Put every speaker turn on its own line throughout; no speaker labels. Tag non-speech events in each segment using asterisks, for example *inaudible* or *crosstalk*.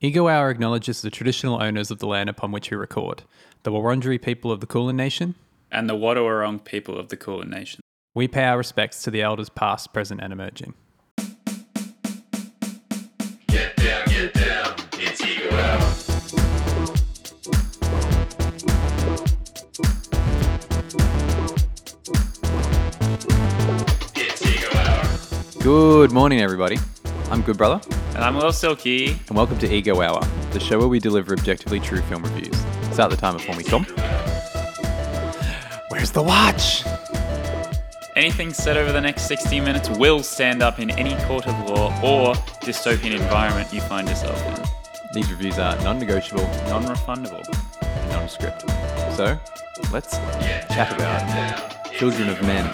Ego Hour acknowledges the traditional owners of the land upon which we record, the Wurundjeri people of the Kulin Nation.
and the Wadawurrung people of the Kulin Nation.
We pay our respects to the elders past, present, and emerging.
Get down, get down, it's Ego Hour. It's Ego Hour.
Good morning, everybody. I'm Good Brother,
And I'm Lil Silky.
and welcome to Ego Hour, the show where we deliver objectively true film reviews. Start the timer for me, Tom. Where's the watch?
Anything said over the next 60 minutes will stand up in any court of law or dystopian environment you find yourself in.
These reviews are non-negotiable,
Non refundable.
and non-script. So, let's chat about Children of Men.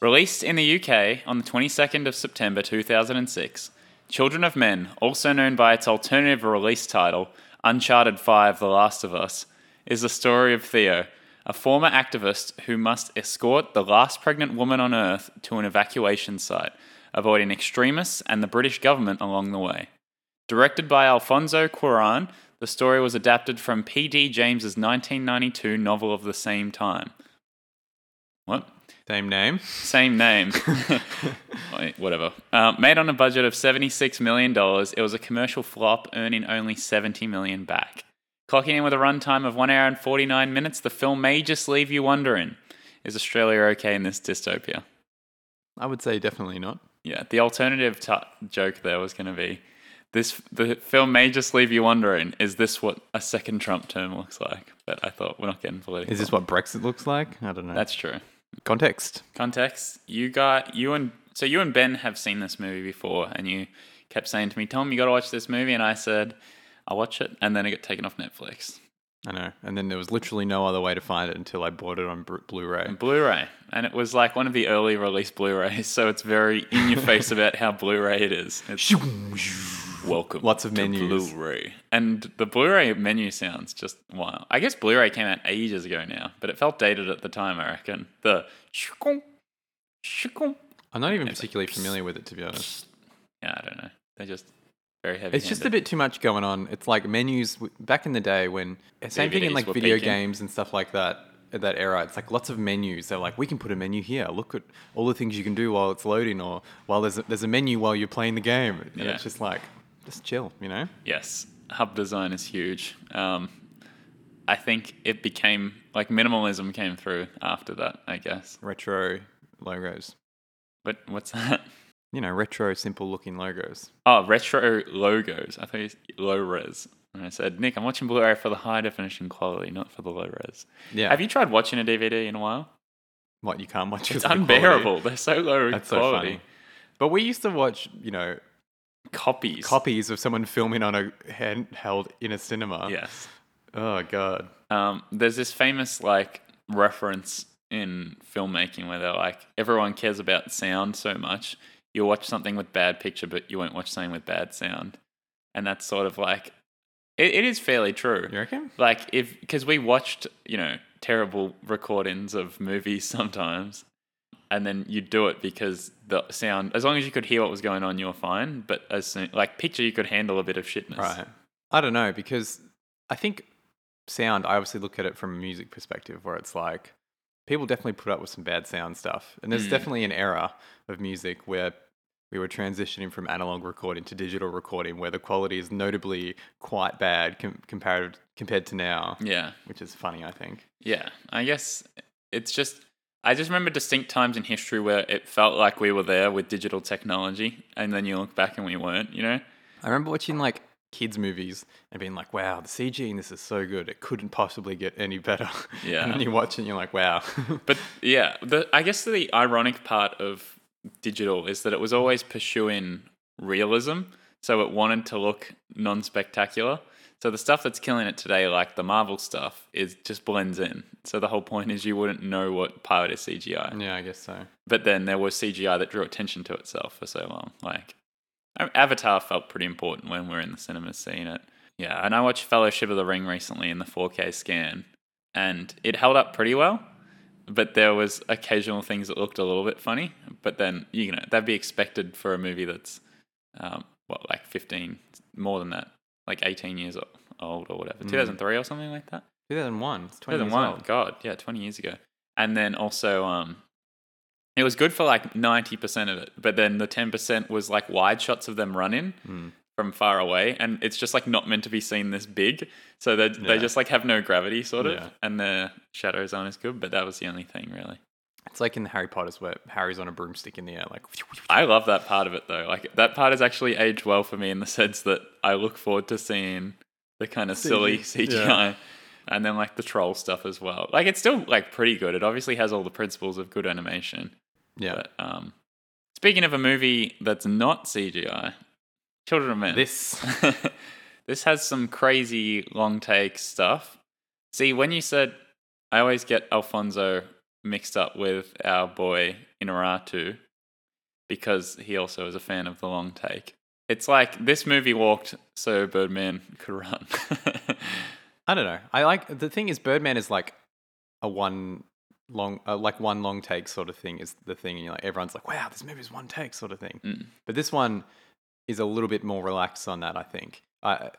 Released in the UK on the 22nd of September 2006, Children of Men, also known by its alternative release title, Uncharted 5 The Last of Us, is the story of Theo, a former activist who must escort the last pregnant woman on Earth to an evacuation site, avoiding extremists and the British government along the way. Directed by Alfonso Cuarón, the story was adapted from P.D. James's 1992 novel of the same time. What?
Same name.
Same name. *laughs* Whatever. Uh, made on a budget of $76 million, it was a commercial flop, earning only 70 million back. Clocking in with a runtime of 1 hour and 49 minutes, the film may just leave you wondering is Australia okay in this dystopia?
I would say definitely not.
Yeah, the alternative t- joke there was going to be this the film may just leave you wondering is this what a second Trump term looks like? But I thought we're not getting political.
Is this what Brexit looks like? I don't know.
That's true.
Context.
context, you got you and so you and Ben have seen this movie before, and you kept saying to me, "Tom, you got to watch this movie," and I said, "I'll watch it," and then it got taken off Netflix
I know. And then there was literally no other way to find it until I bought it on Blu-ray.
and Blu-ray, and it was like one of the early release Blu-rays, *laughs* so it's very in your face *laughs* about how Blu-ray it is. Welcome,
Lots of menus.
Blu-ray, and the Blu-ray menu sounds just wild. I guess Blu-ray came out ages ago now, but it felt dated at the time. I reckon the.
I'm not even
It's like,
particularly familiar with it, to be honest.
Yeah, I don't know. They're just very heavy.
It's just a bit too much going on. It's like menus back in the day when same thing in like video
peaking.
games and stuff like that. That era, it's like lots of menus. They're like, we can put a menu here. Look at all the things you can do while it's loading, or while there's a, there's a menu while you're playing the game. And
Yeah.
it's just like, just chill, you know?
Yes, hub design is huge. Um, I think it became like minimalism came through after that. I guess.
Retro logos.
But what's that?
You know, retro, simple looking logos.
Oh, retro logos. I thought you said low res. And I said, Nick, I'm watching Blu-ray for the high definition quality, not for the low res.
Yeah.
Have you tried watching a DVD in a while?
What you can't watch?
It's *laughs*
of the
unbearable. They're so low
That's so funny. But we used to watch, you know,
Copies.
copies of someone filming on a handheld in a cinema.
Yes.
Oh god.
Um, there's this famous like reference in filmmaking where they're like, everyone cares about sound so much. You'll watch something with bad picture, but you won't watch something with bad sound. And that's sort of like, it, it is fairly true.
You reckon?
Like if because we watched you know terrible recordings of movies *laughs* sometimes, and then you'd do it because the sound, as long as you could hear what was going on, you're fine. But as soon, like picture, you could handle a bit of shitness.
Right. I don't know because I think sound. I obviously look at it from a music perspective, where it's like people definitely put up with some bad sound stuff, and there's
Mm.
definitely an era of music where we were transitioning from analog recording to digital recording, where the quality is notably quite bad com- compared compared to now,
Yeah.
which is funny. I think.
Yeah, I guess it's just I just remember distinct times in history where it felt like we were there with digital technology, and then you look back and we weren't. You know?
I remember watching like kids movies and being like, "Wow, the CG in this is so good. It couldn't possibly get any better." *laughs*
Yeah.
and then you watch it and you're like, "Wow." *laughs*
But yeah, the I guess the ironic part of digital is that it was always pursuing realism, so it wanted to look non-spectacular. So the stuff that's killing it today, like the Marvel stuff, is just blends in. So the whole point is you wouldn't know what part is CGI.
yeah, I guess so.
But then there was CGI that drew attention to itself for so long. Like Avatar felt pretty important when we were in the cinemas seeing it. Yeah, and I watched Fellowship of the Ring recently in the 4K scan, and it held up pretty well. But there was occasional things that looked a little bit funny. But then you know that'd be expected for a movie that's um, what like 15 more than that like 18 years old or whatever 2003 or something like that
2001. It's 20 years
2001
old.
god yeah 20 years ago and then also um it was good for like 90% of it but then the 10% was like wide shots of them running
Mm.
from far away and it's just like not meant to be seen this big so they they
Yeah.
just like have no gravity sort of
Yeah.
and the shadows aren't as good but that was the only thing really
It's like in the Harry Potters where Harry's on a broomstick in the air, like.
I love that part of it though. Like that part has actually aged well for me in the sense that I look forward to seeing the kind of silly CGI
yeah.
and then like the troll stuff as well. Like it's still like pretty good. It obviously has all the principles of good animation.
Yeah.
But um speaking of a movie that's not CGI, Children of Men.
This. *laughs*
this has some crazy long take stuff. See, when you said I always get Alfonso mixed up with our boy Iñárritu because he also is a fan of the long take. It's like this movie walked so Birdman could run. *laughs*
I don't know. I like the thing is Birdman is like a one long, uh, like one long take sort of thing is the thing, and you're like everyone's like, wow, this movie is one take sort of thing.
Mm.
But this one is a little bit more relaxed on that, I think. I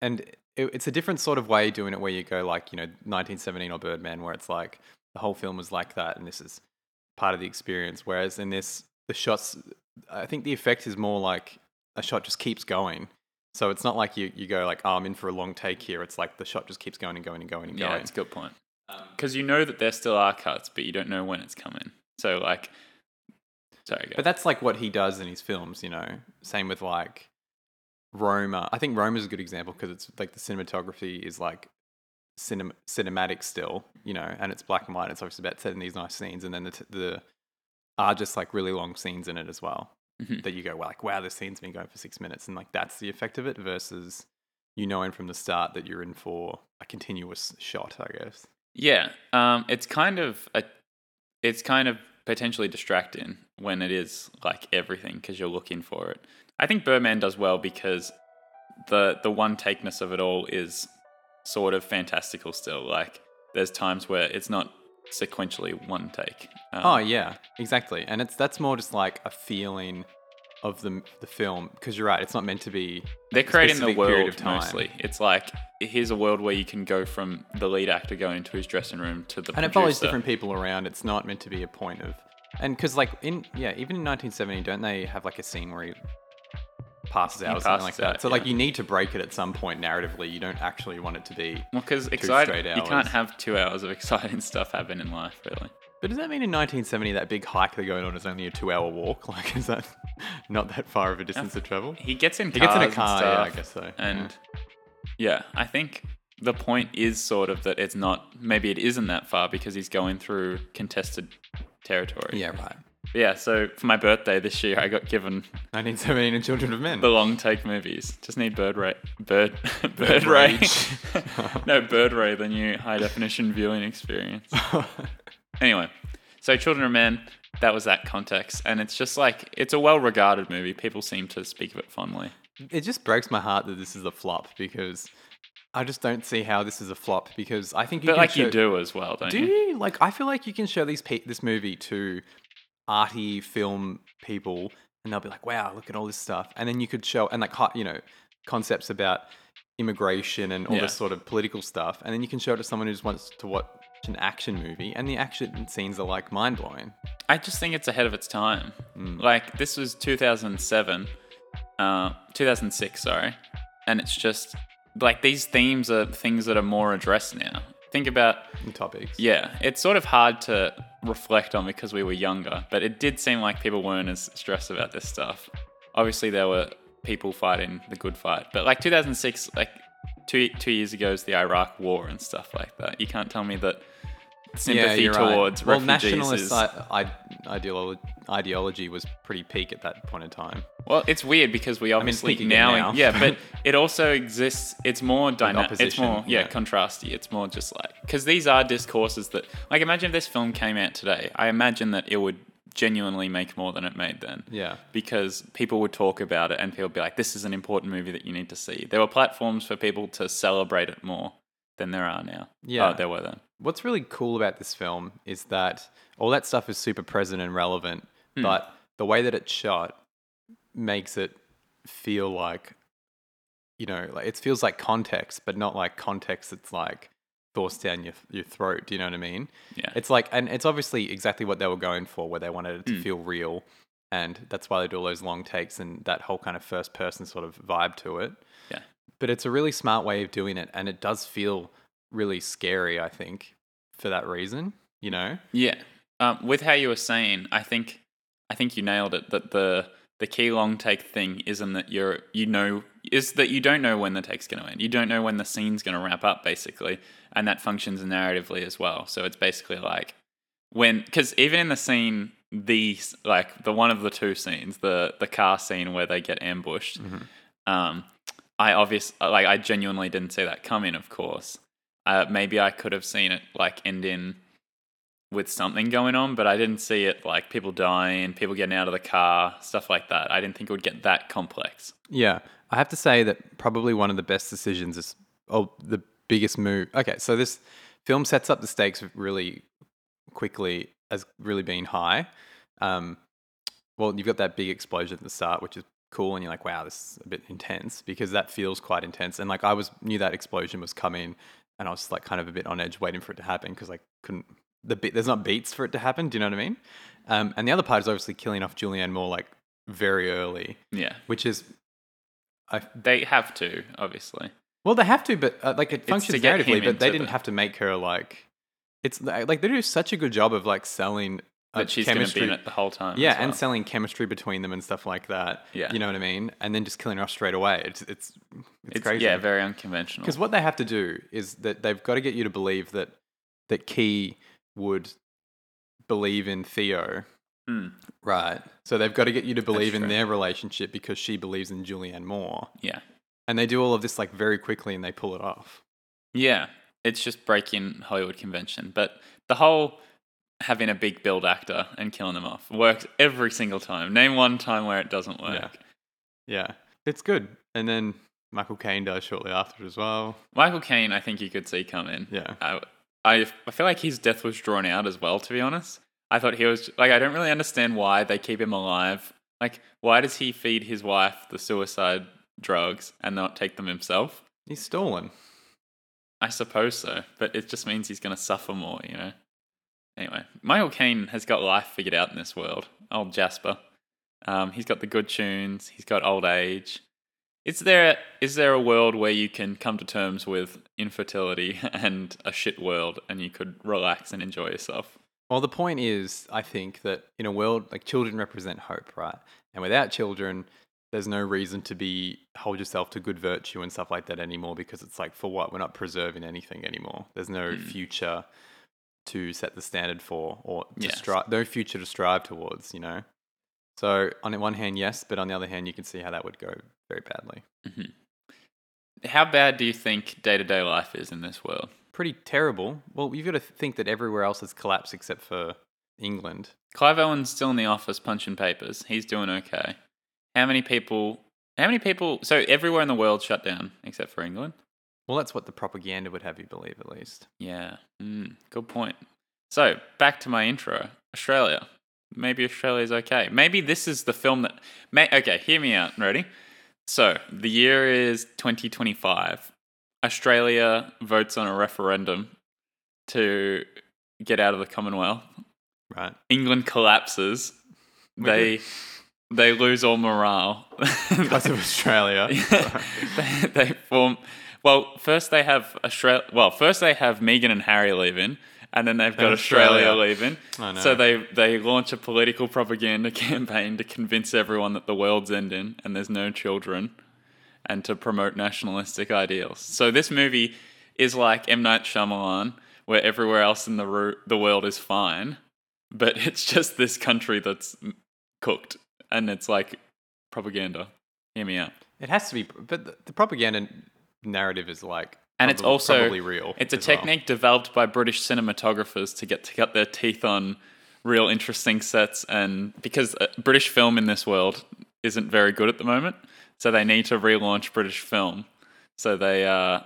and it, it's a different sort of way doing it, where you go like you know 1917 or Birdman, where it's like the whole film was like that, and this is part of the experience. Whereas in this, the shots, I think the effect is more like a shot just keeps going. So it's not like you, you go like, oh, I'm in for a long take here. It's like the shot just keeps going and going and going and going.
yeah, it's a good point. Um, because you know that there still are cuts, but you don't know when it's coming. So like, sorry, go.
But that's like what he does in his films, you know. Same with like Roma. I think Roma is a good example because it's like the cinematography is like cinem- cinematic still, you know, and it's black and white. It's obviously about setting these nice scenes, and then the, t- the are just like really long scenes in it as well.
Mhm.
That you go, well, like, wow, this scene's been going for six minutes, and like that's the effect of it versus you knowing from the start that you're in for a continuous shot, I guess.
Yeah, um, it's kind of a, it's kind of potentially distracting when it is like everything because you're looking for it. I think Birdman does well because the the one takeness of it all is sort of fantastical still. Like there's times where it's not sequentially one take. Um,
Oh yeah, exactly. And it's that's more just like a feeling of the the film because you're right. It's not meant to be.
They're creating the world
of time.
mostly. It's like here's a world where you can go from the lead actor going into his dressing room to the
and it follows different people around. It's not meant to be a point of. And because like in yeah, even in 1917, don't they have like a scene where he passes out or something like that?
out,
so like you need to break it at some point narratively. You don't actually want it to be.
Well, because
straight
exciting, you can't have two hours of *laughs* exciting stuff happen in life, really.
But does that mean in 1917 that big hike they're going on is only a two-hour walk? *laughs* Like, is that not that far of a distance to travel?
He gets in
He gets in a car, yeah, I guess so.
And yeah, I think the point is sort of that it's not. Maybe it isn't that far because he's going through contested territory.
Yeah, right.
Yeah. So for my birthday this year, I got given
1917 and Children of Men.
the long take movies. Just need Bird Ray. *laughs* Bird. Bird, Ray.
Rage. *laughs*
no, Bird Ray, the new high definition viewing experience. *laughs* Anyway, so Children of Men, that was that context. And it's just like, it's a well regarded movie. People seem to speak of it fondly.
it just breaks my heart that this is a flop because I just don't see how this is a flop because I think you
But
can
like
show,
you do as well, don't
Do
you?
you? Like I feel like you can show these pe- this movie to arty film people and they'll be like, "Wow, look at all this stuff." And then you could show and like you know, concepts about immigration and all
Yeah.
this sort of political stuff. And then you can show it to someone who just wants to watch an action movie and the action scenes are like mind-blowing.
I just think it's ahead of its time.
Mm.
Like this was 2007, uh, 2006, sorry, and it's just like these themes are things that are more addressed now. Think about
The topics.
yeah, it's sort of hard to reflect on because we were younger, but it did seem like people weren't as stressed about this stuff. Obviously, there were people fighting the good fight, but like 2006, like two two years ago, is the Iraq War and stuff like that. You can't tell me that sympathy
right.
towards
well, nationalist
is.
I- I- ideolo- ideology was pretty peak at that point in time.
Well, it's weird because we obviously
peak again
now,
now.
yeah, but *laughs* it also exists. It's more dynamic. It's more yeah,
yeah.
contrasty. It's more just like because these are discourses that like imagine if this film came out today. I imagine that it would genuinely make more than it made then.
Yeah.
Because people would talk about it and people would be like, "This is an important movie that you need to see." There were platforms for people to celebrate it more than there are now.
Yeah.
oh, there were then.
What's really cool about this film is that all that stuff is super present and relevant,
Hmm.
but the way that it's shot makes it feel like, you know, like it feels like context, but not like context that's like forced down your your throat. Do you know what I mean?
Yeah.
It's like, and it's obviously exactly what they were going for, where they wanted it to
Mm.
feel real, and that's why they do all those long takes and that whole kind of first person sort of vibe to it. But it's a really smart way of doing it, and it does feel really scary. I think for that reason, you know.
Yeah. Um, with how you were saying, I think I think you nailed it. That the the key long take thing isn't that you're you know is that you don't know when the take's going to end. You don't know when the scene's going to wrap up, basically, and that functions narratively as well. So it's basically like when because even in the scene, these like the one of the two scenes, the the car scene where they get ambushed. Um, I obvious like I genuinely didn't see that coming. Of course, uh, maybe I could have seen it like end in with something going on, but I didn't see it like people dying, people getting out of the car, stuff like that. I didn't think it would get that complex.
Yeah, I have to say that probably one of the best decisions is oh the biggest move. Okay, so this film sets up the stakes really quickly as really being high. Um, well, you've got that big explosion at the start, which is cool, and you're like, wow, this is a bit intense because that feels quite intense. And like I was knew that explosion was coming, and I was like kind of a bit on edge waiting for it to happen because I couldn't. The beat, there's not beats for it to happen. Do you know what I mean? Um, and the other part is obviously killing off Julianne Moore like very early,
Yeah,
which is I
they have to obviously.
well, they have to, but uh, like it functions narratively. But they didn't
the-
have to make her like it's like they do such a good job of like selling
That she's going to be in it the whole time.
yeah,
as
and selling chemistry between them and stuff like that.
Yeah.
you know what I mean. And then just killing her off straight away. It's it's it's,
it's
crazy.
yeah, very unconventional.
Because what they have to do is that they've got to get you to believe that that Kee would believe in Theo,
Mm,
right? So they've got to get you to believe in their relationship because she believes in Julianne Moore,
yeah,
and they do all of this like very quickly and they pull it off.
yeah, it's just breaking Hollywood convention. But the whole having a big build actor and killing them off works every single time. Name one time where it doesn't work.
Yeah. Yeah, it's good. And then Michael Caine does shortly after as well.
Michael Caine, I think you could see coming.
Yeah.
I, I, I feel like his death was drawn out as well, to be honest. I thought he was, like, I don't really understand why they keep him alive. Like, why does he feed his wife the suicide drugs and not take them himself?
He's stolen.
I suppose so, but it just means he's going to suffer more, you know? Anyway, Michael Caine has got life figured out in this world. Old Jasper. Um, he's got the good tunes, he's got old age. Is there is there a world where you can come to terms with infertility *laughs* and a shit world and you could relax and enjoy yourself?
Well, the point is, I think that in a world like children represent hope, right? And without children, there's no reason to be hold yourself to good virtue and stuff like that anymore because it's like for what? We're not preserving anything anymore. There's no
Hmm.
future to set the standard for or to
Yes.
strive no future to strive towards, you know? So on the one hand, yes, but on the other hand, you can see how that would go very badly. Mm-hmm.
How bad do you think day to day life is in this world?
Pretty terrible. Well, you've got to think that everywhere else has collapsed except for England.
Clive Owen's still in the office punching papers. He's doing okay. How many people? How many people? So everywhere in the world shut down except for England.
Well, that's what the propaganda would have you believe, at least.
Yeah, mm, good point. So back to my intro. Australia. Maybe Australia's okay. Maybe this is the film that. May, okay, hear me out. Ready? So the year is 2025. Australia votes on a referendum to get out of the Commonwealth.
Right.
England collapses.
We're
They they lose all morale
Because of *laughs* Australia. *laughs*
they, they form. Well, first they have Australia. Well, first they have Meghan and Harry leaving, and then they've got
And
Australia,
Australia.
leaving.
I know.
So they they launch a political propaganda *laughs* campaign to convince everyone that the world's ending and there's no children, and to promote nationalistic ideals. So this movie is like M Night Shyamalan, where everywhere else in the ro- the world is fine, but *laughs* it's just this country that's cooked, and it's like propaganda. Hear me out.
It has to be, but the propaganda narrative is like,
And it's also
real.
It's a
as well.
technique developed by British cinematographers to get to cut their teeth on real interesting sets, and because uh, British film in this world isn't very good at the moment, so they need to relaunch British film. So they uh,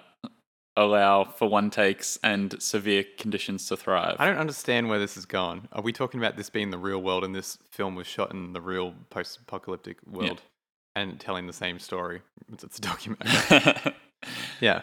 allow for one takes and severe conditions to thrive.
I don't understand where this is going. Are we talking about this being the real world and this film was shot in the real post-apocalyptic world? and telling the same story. It's, it's a documentary. *laughs* *laughs* *laughs* yeah.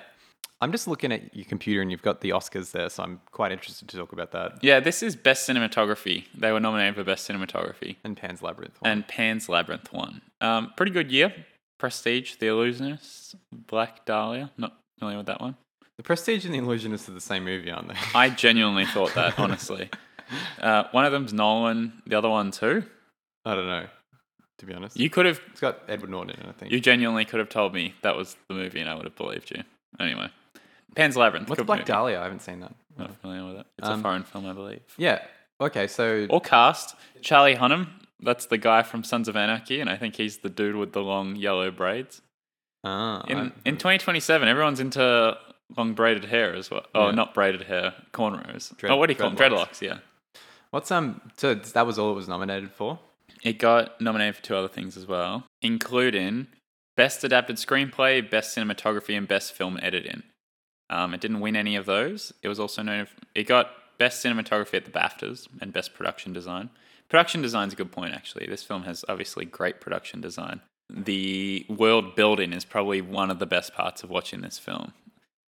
I'm just looking at your computer and you've got the Oscars there, so I'm quite interested to talk about that.
yeah, this is best cinematography. They were nominated for best cinematography,
And Pan's Labyrinth. one.
and Pan's Labyrinth won. Um, pretty good year. Prestige, The Illusionist, Black Dahlia. Not familiar with that one.
the Prestige and the Illusionist are the same movie, aren't they?
I genuinely thought that, honestly. *laughs* Uh, one of them's Nolan, the other one's who?
I don't know, to be honest.
You could have,
it's got Edward Norton in it, I think.
you genuinely could have told me that was the movie, and I would have believed you. Anyway, Pan's Labyrinth.
What's Black
movie.
Dahlia? I haven't seen that.
Not familiar with it. It's
Um,
a foreign film, I believe.
Yeah. Okay, so
Or cast Charlie Hunnam. That's the guy from Sons of Anarchy, and I think he's the dude with the long yellow braids.
ah,
In in 2027, everyone's into long braided hair as well. Oh,
Yeah.
not braided hair, cornrows.
Dread-
oh, what do you call them?
dreadlocks.
Dreadlocks. Yeah.
what's um? So that was all it was nominated for.
It got nominated for two other things as well, including Best Adapted Screenplay, Best Cinematography, and Best Film Editing. Um, it didn't win any of those. It was also known. It got Best Cinematography at the BAFTAs and Best Production Design. Production design's a good point, actually. This film has obviously great production design. The world building is probably one of the best parts of watching this film.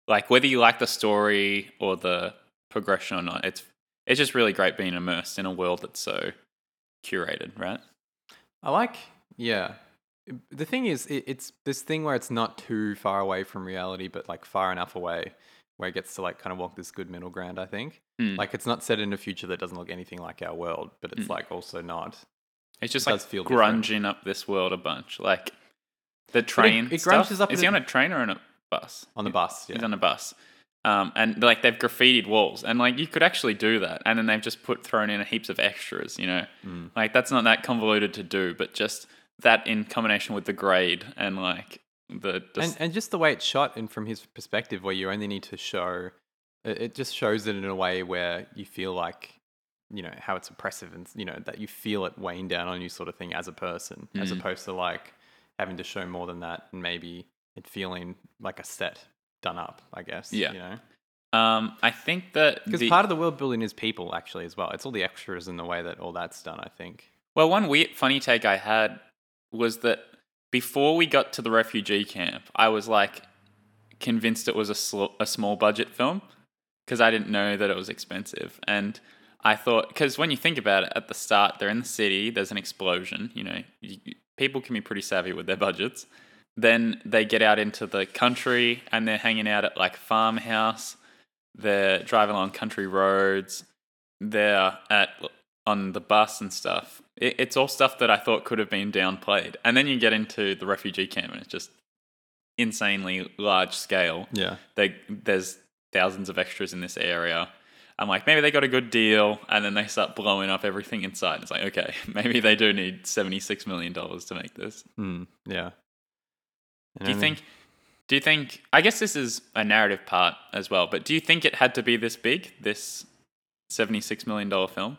Like whether you like the story or the progression or not, it's it's just really great being immersed in a world that's so curated, right?
I like, yeah. The thing is, it, it's this thing where it's not too far away from reality, but like far enough away where it gets to like kind of walk this good middle ground. I think.
Mm.
Like it's not set in a future that doesn't look anything like our world, but it's
Mm.
like also not.
It's just
It
like
feel different.
grunging up this world a bunch. Like the train.
it
stuff.
grunges up
Is he on
a-
a train or on a bus?
On the bus, yeah.
He's on a bus. Um, and like they've graffitied walls, and like you could actually do that, and then they've just put thrown in heaps of extras. You know,
Mm.
like that's not that convoluted to do, but just that in combination with the grade and like the
and
just,
and just the way it's shot and from his perspective where you only need to show it, just shows it in a way where you feel like you know how it's oppressive and you know that you feel it weighing down on you sort of thing as a person as
Mm.
opposed to like having to show more than that and maybe it feeling like a set done up i guess
Yeah.
you know
um, I think that
because
the-
part of the world building is people actually as well it's all the extras and the way that all that's done i think
Well, one weird, funny take I had was that before we got to the refugee camp, I was like convinced it was a, sl- a small budget film because I didn't know that it was expensive. And I thought, because when you think about it, at the start, they're in the city, there's an explosion, you know, you, people can be pretty savvy with their budgets. Then they get out into the country and they're hanging out at like farmhouse. They're driving along country roads. They're at on the bus and stuff. It, it's all stuff that I thought could have been downplayed. And then you get into the refugee camp and it's just insanely large scale.
yeah
They, there's thousands of extras in this area. I'm like, maybe they got a good deal, and then they start blowing up everything inside. It's like, okay, *laughs* maybe they do need $76 million to make this.
mm, yeah And
Do you
I mean-
think? Do you think? I guess this is a narrative part as well. But do you think it had to be this big? This seventy-six million dollar film?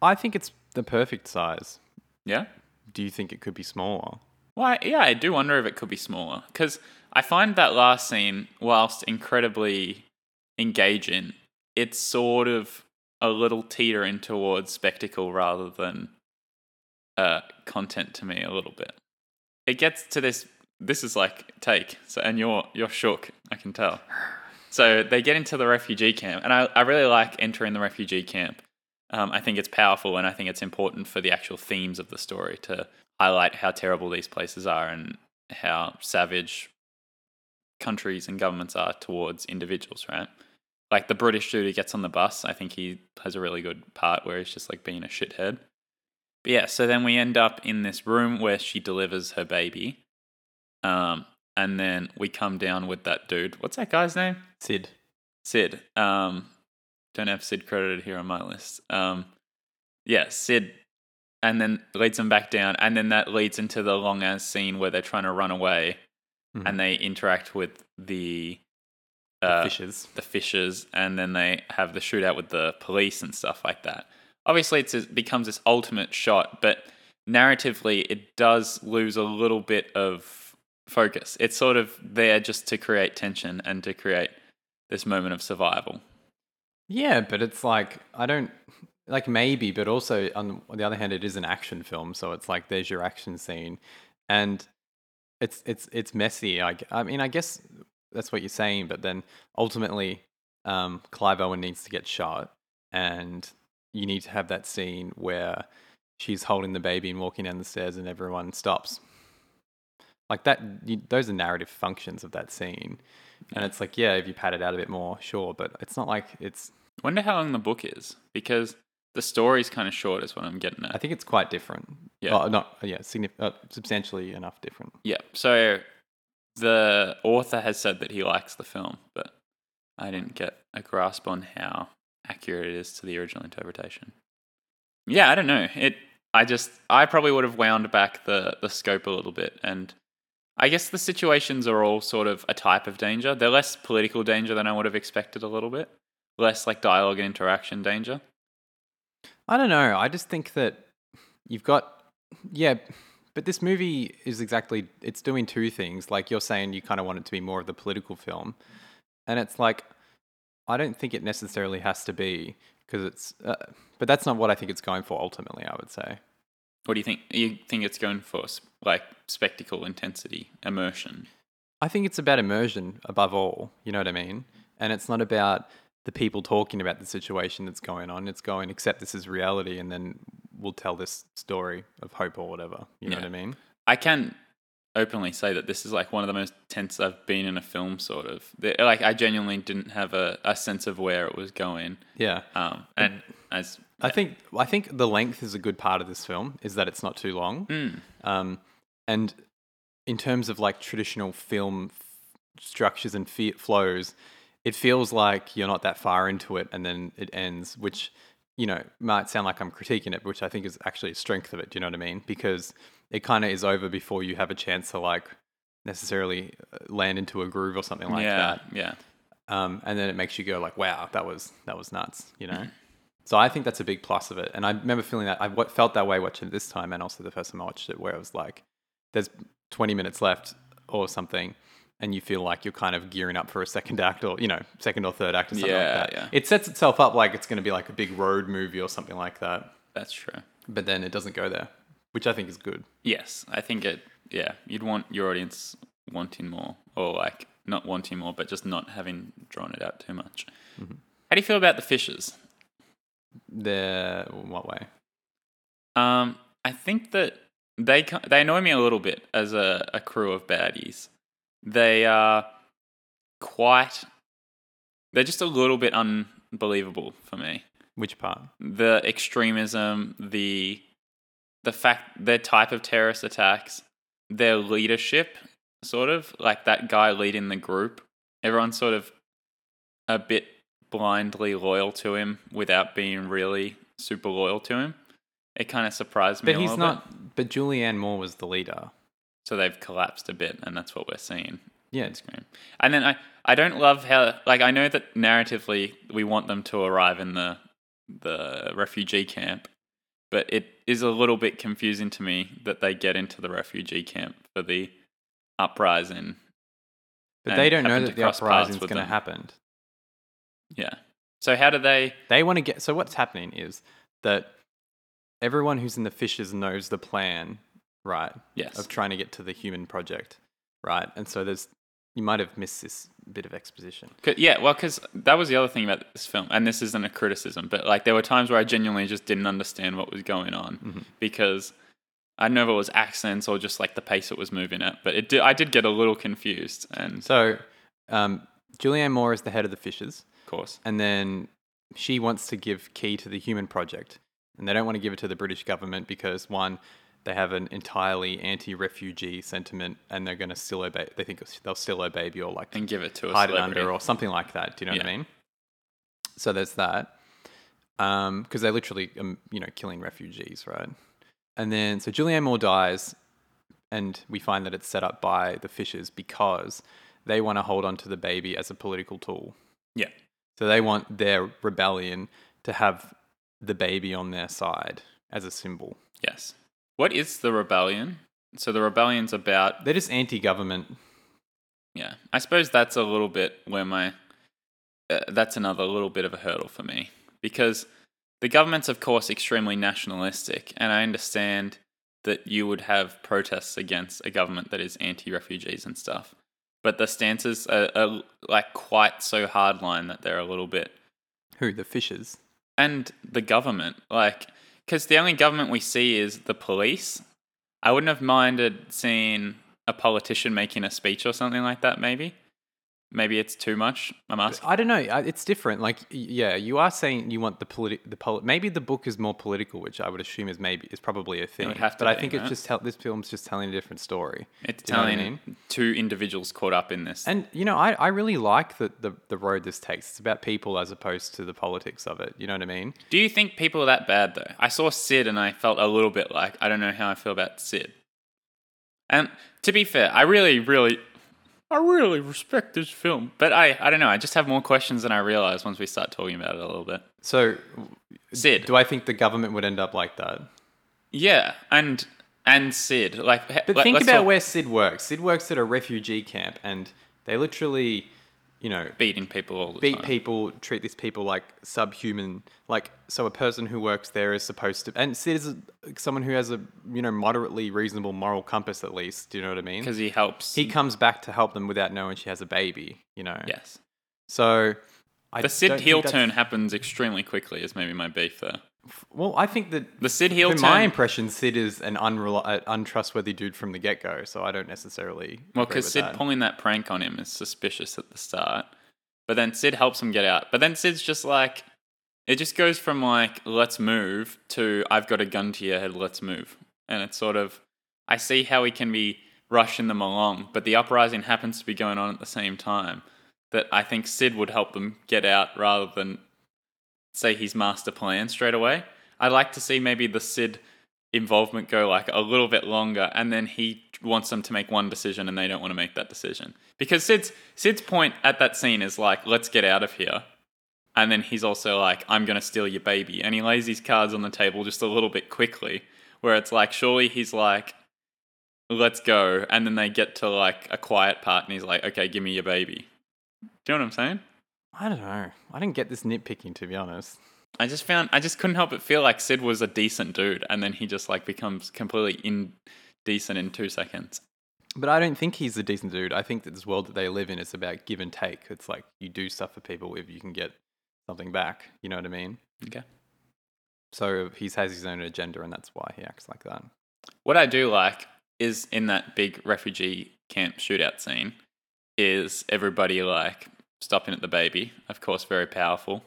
i think it's the perfect size
Yeah.
do you think it could be smaller
Well, yeah, I do wonder if it could be smaller because I find that last scene, whilst incredibly engaging, it's sort of a little teetering towards spectacle rather than uh, content to me a little bit. It gets to this. This is like take. So, and you're you're shook. I can tell. So they get into the refugee camp, and I, I really like entering the refugee camp. Um, I think it's powerful, and I think it's important for the actual themes of the story to highlight how terrible these places are and how savage countries and governments are towards individuals, right? Like the British dude who gets on the bus, I think he has a really good part where he's just like being a shithead. But yeah, so then we end up in this room where she delivers her baby. Um, and then we come down with that dude. What's that guy's name?
sid
Sid. Um, don't have Sid credited here on my list. Um, yeah, Sid, and then leads them back down, and then that leads into the long ass scene where they're trying to run away,
Mhm.
and they interact with the
The
uh,
fishes
the fishers, and then they have the shootout with the police and stuff like that. Obviously, it's, it becomes this ultimate shot, but narratively, it does lose a little bit of focus. It's sort of there just to create tension and to create this moment of survival.
Yeah, but it's like I don't like maybe, but also on the other hand, it is an action film, so it's like there's your action scene. and it's it's it's messy. I I mean, I guess that's what you're saying, but then ultimately, um, Clive Owen needs to get shot, and you need to have that scene where she's holding the baby and walking down the stairs, and everyone stops. Like that, you, those are narrative functions of that scene, and it's like, yeah, if you pad it out a bit more, sure, but it's not like it's.
Wonder how long the book is because the story's kind of short, is what I'm getting at.
I think it's quite different.
Yeah.
Well, not yeah, signif- uh, substantially enough different.
Yeah. So the author has said that he likes the film, but I didn't get a grasp on how accurate it is to the original interpretation. Yeah, I don't know. It I just I probably would have wound back the the scope a little bit and I guess the situations are all sort of a type of danger. They're less political danger than I would have expected a little bit. Less like dialogue and interaction danger.
I don't know. I just think that you've got yeah, but this movie is exactly it's doing two things. Like you're saying you kind of want it to be more of the political film. And it's like I don't think it necessarily has to be because it's uh, but that's not what I think it's going for ultimately, I would say.
What do you think? You think it's going for like spectacle, intensity, immersion?
I think it's about immersion above all, you know what I mean? And it's not about the people talking about the situation that's going on. It's going accept this is reality and then we'll tell this story of hope or whatever. You know what I mean?
I can openly say that this is like one of the most tense I've been in a film. Sort of like I genuinely didn't have a, a sense of where it was going.
Yeah.
Um, and as
I think I think the length is a good part of this film is that it's not too long.
Mm,
Um, and in terms of like traditional film f- structures and fe- flows, it feels like you're not that far into it and then it ends, which you know might sound like I'm critiquing it, which I think is actually a strength of it. Do you know what I mean? Because it kind of is over before you have a chance to like necessarily uh, land into a groove or something like
yeah,
that
yeah,
um, and then it makes you go like, "Wow, that was that was nuts," you know. So I think that's a big plus of it, and I remember feeling that I felt that way watching it this time, and also the first time I watched it, where I was like, "There's 20 minutes left or something," and you feel like you're kind of gearing up for a second act or you know second or third act or something
Yeah,
like that.
yeah.
It sets itself up like it's going to be like a big road movie or something like that,
that's true.
but then it doesn't go there, which I think is good.
Yes, I think it. Yeah, you'd want your audience wanting more, or like not wanting more, but just not having drawn it out too much.
Mm-hmm.
How do you feel about the fishes?
The what way?
Um, I think that they they annoy me a little bit as a, a crew of baddies. They are quite. They're just a little bit unbelievable for me.
Which part?
The extremism, the the fact their type of terrorist attacks, their leadership, sort of like that guy leading the group. Everyone's sort of a bit blindly loyal to him without being really super loyal to him. It kind of surprised me.
But
a
he's
little bit.
not. But Julianne Moore was the leader.
So they've collapsed a bit, and that's what we're seeing.
Yeah,
on screen. And then I, I don't love how like I know that narratively we want them to arrive in the the refugee camp, but it is a little bit confusing to me that they get into the refugee camp for the uprising.
But they don't know that the uprising is going to happen.
Yeah. So how do they?
They want to get. So what's happening is that everyone who's in the fishes knows the plan, right?
Yes.
Of trying to get to the human project, right? And so there's. You might have missed this bit of exposition.
yeah, well, because that was the other thing about this film, and this isn't a criticism, but like there were times where I genuinely just didn't understand what was going on
Mm-hmm.
because I don't know if it was accents or just like the pace it was moving at, but it did, I did get a little confused, and
So, um, Julianne Moore is the head of the fishes,
course,
and then she wants to give Kee to the human project, and they don't want to give it to the British government because one, they have an entirely anti-refugee sentiment, and they're going to still obey. They think they'll still obey baby or like
and give it to a
hide it under or something like that. Do you know what I mean? So there's that. Because they're literally, um, you know, killing refugees, right? And then, so Julianne Moore dies, and we find that it's set up by the Fishers because they want to hold on to the baby as a political tool.
yeah,
So they want their rebellion to have the baby on their side as a symbol.
yes. What is the rebellion? So the rebellion's about
They're just anti-government.
yeah. I suppose that's a little bit where my uh, that's another little bit of a hurdle for me because the government's of course extremely nationalistic, and I understand that you would have protests against a government that is anti-refugees and stuff. But the stances are, are like quite so hardline that they're a little bit
Who the fishers?
and the government like because the only government we see is the police i wouldn't have minded seeing a politician making a speech or something like that maybe maybe it's too much i'm asking
I don't know. It's different. Like, yeah, you are saying you want the politi- the poli- maybe the book is more political, which I would assume is maybe is probably a thing.
would have to
but I think
right?
it's just tell- this film's just telling a different story.
it's
Do you know what I
telling
mean?
two individuals caught up in this
And you know, I, I really like the, the the road this takes. It's about people as opposed to the politics of it. You know what I mean?
do you think people are that bad though i saw sid and i felt a little bit like i don't know how i feel about sid and to be fair i really really I really respect this film, but I, I don't know. I just have more questions than I realize once we start talking about it a little bit.
So,
Sid,
do I think the government would end up like that?
Yeah, and and Sid, like,
But
let-
think about
talk-
where Sid works. Sid works at a refugee camp, and they literally, you know,
beating people all the
beat
time.
people, treat these people like subhuman. Like, so a person who works there is supposed to, and Sid is someone who has a, you know, moderately reasonable moral compass at least. Do you know what I mean?
because he helps.
he comes back to help them without knowing she has a baby. You know.
yes,
So. I
the Sid heel turn happens extremely quickly. Is maybe my beef there.
Well, I think that
The Sid heel
in
turn.
my impression, Sid is an unreli- uh, untrustworthy dude from the get go. So I don't necessarily.
well, because Sid
that.
pulling that prank on him is suspicious at the start, but then Sid helps him get out. But then Sid's just like, it just goes from like let's move to I've got a gun to your head, let's move, and it's sort of I see how he can be rushing them along, but the uprising happens to be going on at the same time. That I think Sid would help them get out rather than say his master plan straight away. I'd like to see maybe the Sid involvement go like a little bit longer and then he wants them to make one decision and they don't want to make that decision. Because Sid's Sid's point at that scene is like, let's get out of here. And then he's also like, I'm gonna steal your baby. And he lays his cards on the table just a little bit quickly. Where it's like, surely he's like, let's go. And then they get to like a quiet part and he's like, okay, give me your baby. Do you know what I'm saying?
I don't know. I didn't get this nitpicking to be honest.
I just found I just couldn't help but feel like Sid was a decent dude, and then he just like becomes completely indecent in two seconds.
But I don't think he's a decent dude. I think that this world that they live in is about give and take. It's like you do stuff for people if you can get something back. You know what I mean?
Okay.
So he has his own agenda, and that's why he acts like that.
What I do like is in that big refugee camp shootout scene, is everybody like stopping at the baby. Of course, very powerful.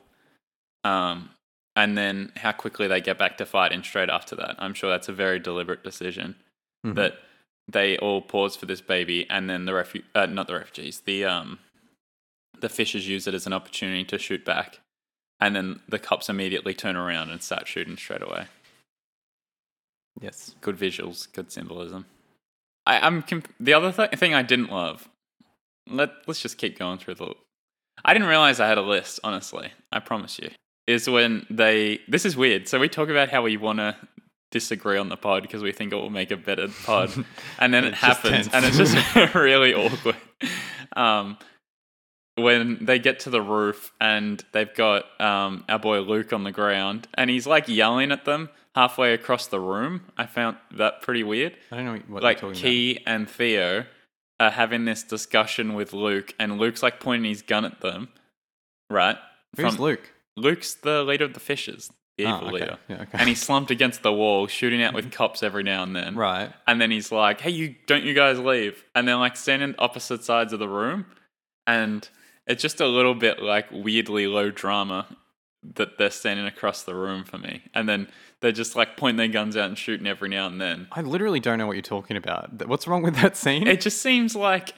Um, and then how quickly they get back to fighting straight after that. I'm sure that's a very deliberate decision.
Mhm.
that they all pause for this baby, and then the refu- uh, not the refugees, the um, the fishers use it as an opportunity to shoot back, and then the cops immediately turn around and start shooting straight away.
Yes.
Good visuals, good symbolism. I, I'm comp- the other th- thing I didn't love. Let Let's just keep going through the. I didn't realize I had a list. Honestly, I promise you. Is when they. This is weird. So we talk about how we want to disagree on the pod because we think it will make a better pod, *laughs* and then it
just
happens, and it's just *laughs* *laughs* really awkward. Um, when they get to the roof and they've got um, our boy Luke on the ground, and he's like yelling at them halfway across the room. I found that pretty weird.
I don't know what
like
you're talking
Kee and Theo are having this discussion with Luke, and Luke's like pointing his gun at them, right?
Who's Luke?
Luke's the leader of the Fishers, the
Oh,
evil
okay.
leader.
Yeah, okay.
And he's slumped against the wall, shooting out with *laughs* cops every now and then.
right.
And then he's like, "Hey, you don't you guys leave?" And they're like standing opposite sides of the room, and it's just a little bit like weirdly low drama that they're standing across the room for me. And then they're just like pointing their guns out and shooting every now and then.
I literally don't know what you're talking about. What's wrong with that scene?
It just seems like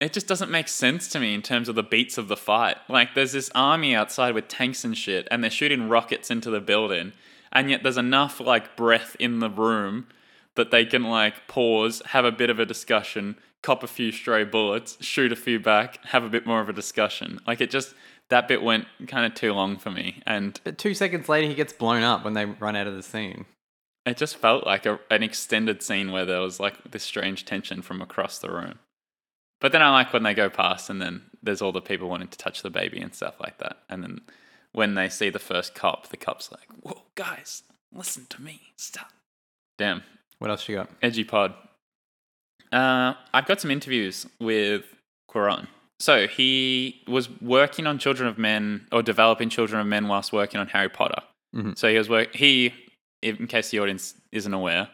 it just doesn't make sense to me in terms of the beats of the fight. Like there's this army outside with tanks and shit, and they're shooting rockets into the building, and yet there's enough like breath in the room that they can like pause, have a bit of a discussion, cop a few stray bullets, shoot a few back, have a bit more of a discussion. Like it just that bit went kind of too long for me, and
But two seconds later, he gets blown up when they run out of the scene.
it just felt like a, an extended scene where there was like this strange tension from across the room. But then I like when they go past and then there's all the people wanting to touch the baby and stuff like that. And then when they see the first cop, the cop's like, Whoa, guys, listen to me. Stop. Damn.
What else you got?
Edgy Pod. Uh, I've got some interviews with Cuarón. So he was working on Children of Men or developing Children of Men whilst working on Harry Potter.
Mhm.
So he was work. He, in case the audience isn't aware,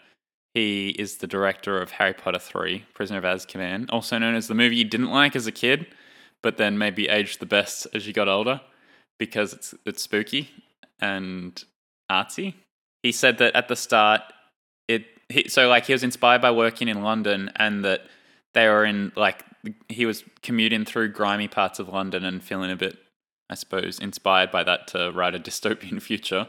he is the director of Harry Potter Three: Prisoner of Azkaban, also known as the movie you didn't like as a kid, but then maybe aged the best as you got older because it's it's spooky and artsy. He said that at the start, it he, so like he was inspired by working in London and that they were in like he was commuting through grimy parts of London and feeling a bit, I suppose, inspired by that to write a *laughs* dystopian future.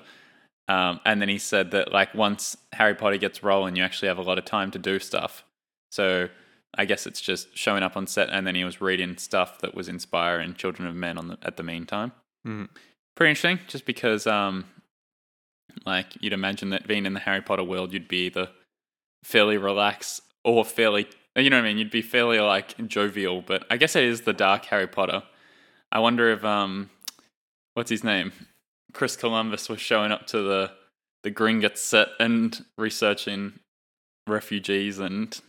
Um, and then he said that like once Harry Potter gets rolling, you actually have a lot of time to do stuff. So I guess it's just showing up on set, and then he was reading stuff that was inspiring Children of Men on the, at the meantime.
Mhm.
Pretty interesting, just because um, like you'd imagine that being in the Harry Potter world, you'd be either fairly relaxed or fairly, you know what I mean? You'd be fairly like jovial, but I guess it is the dark Harry Potter. I wonder if um, what's his name? Chris Columbus was showing up to the the Gringotts set and researching refugees and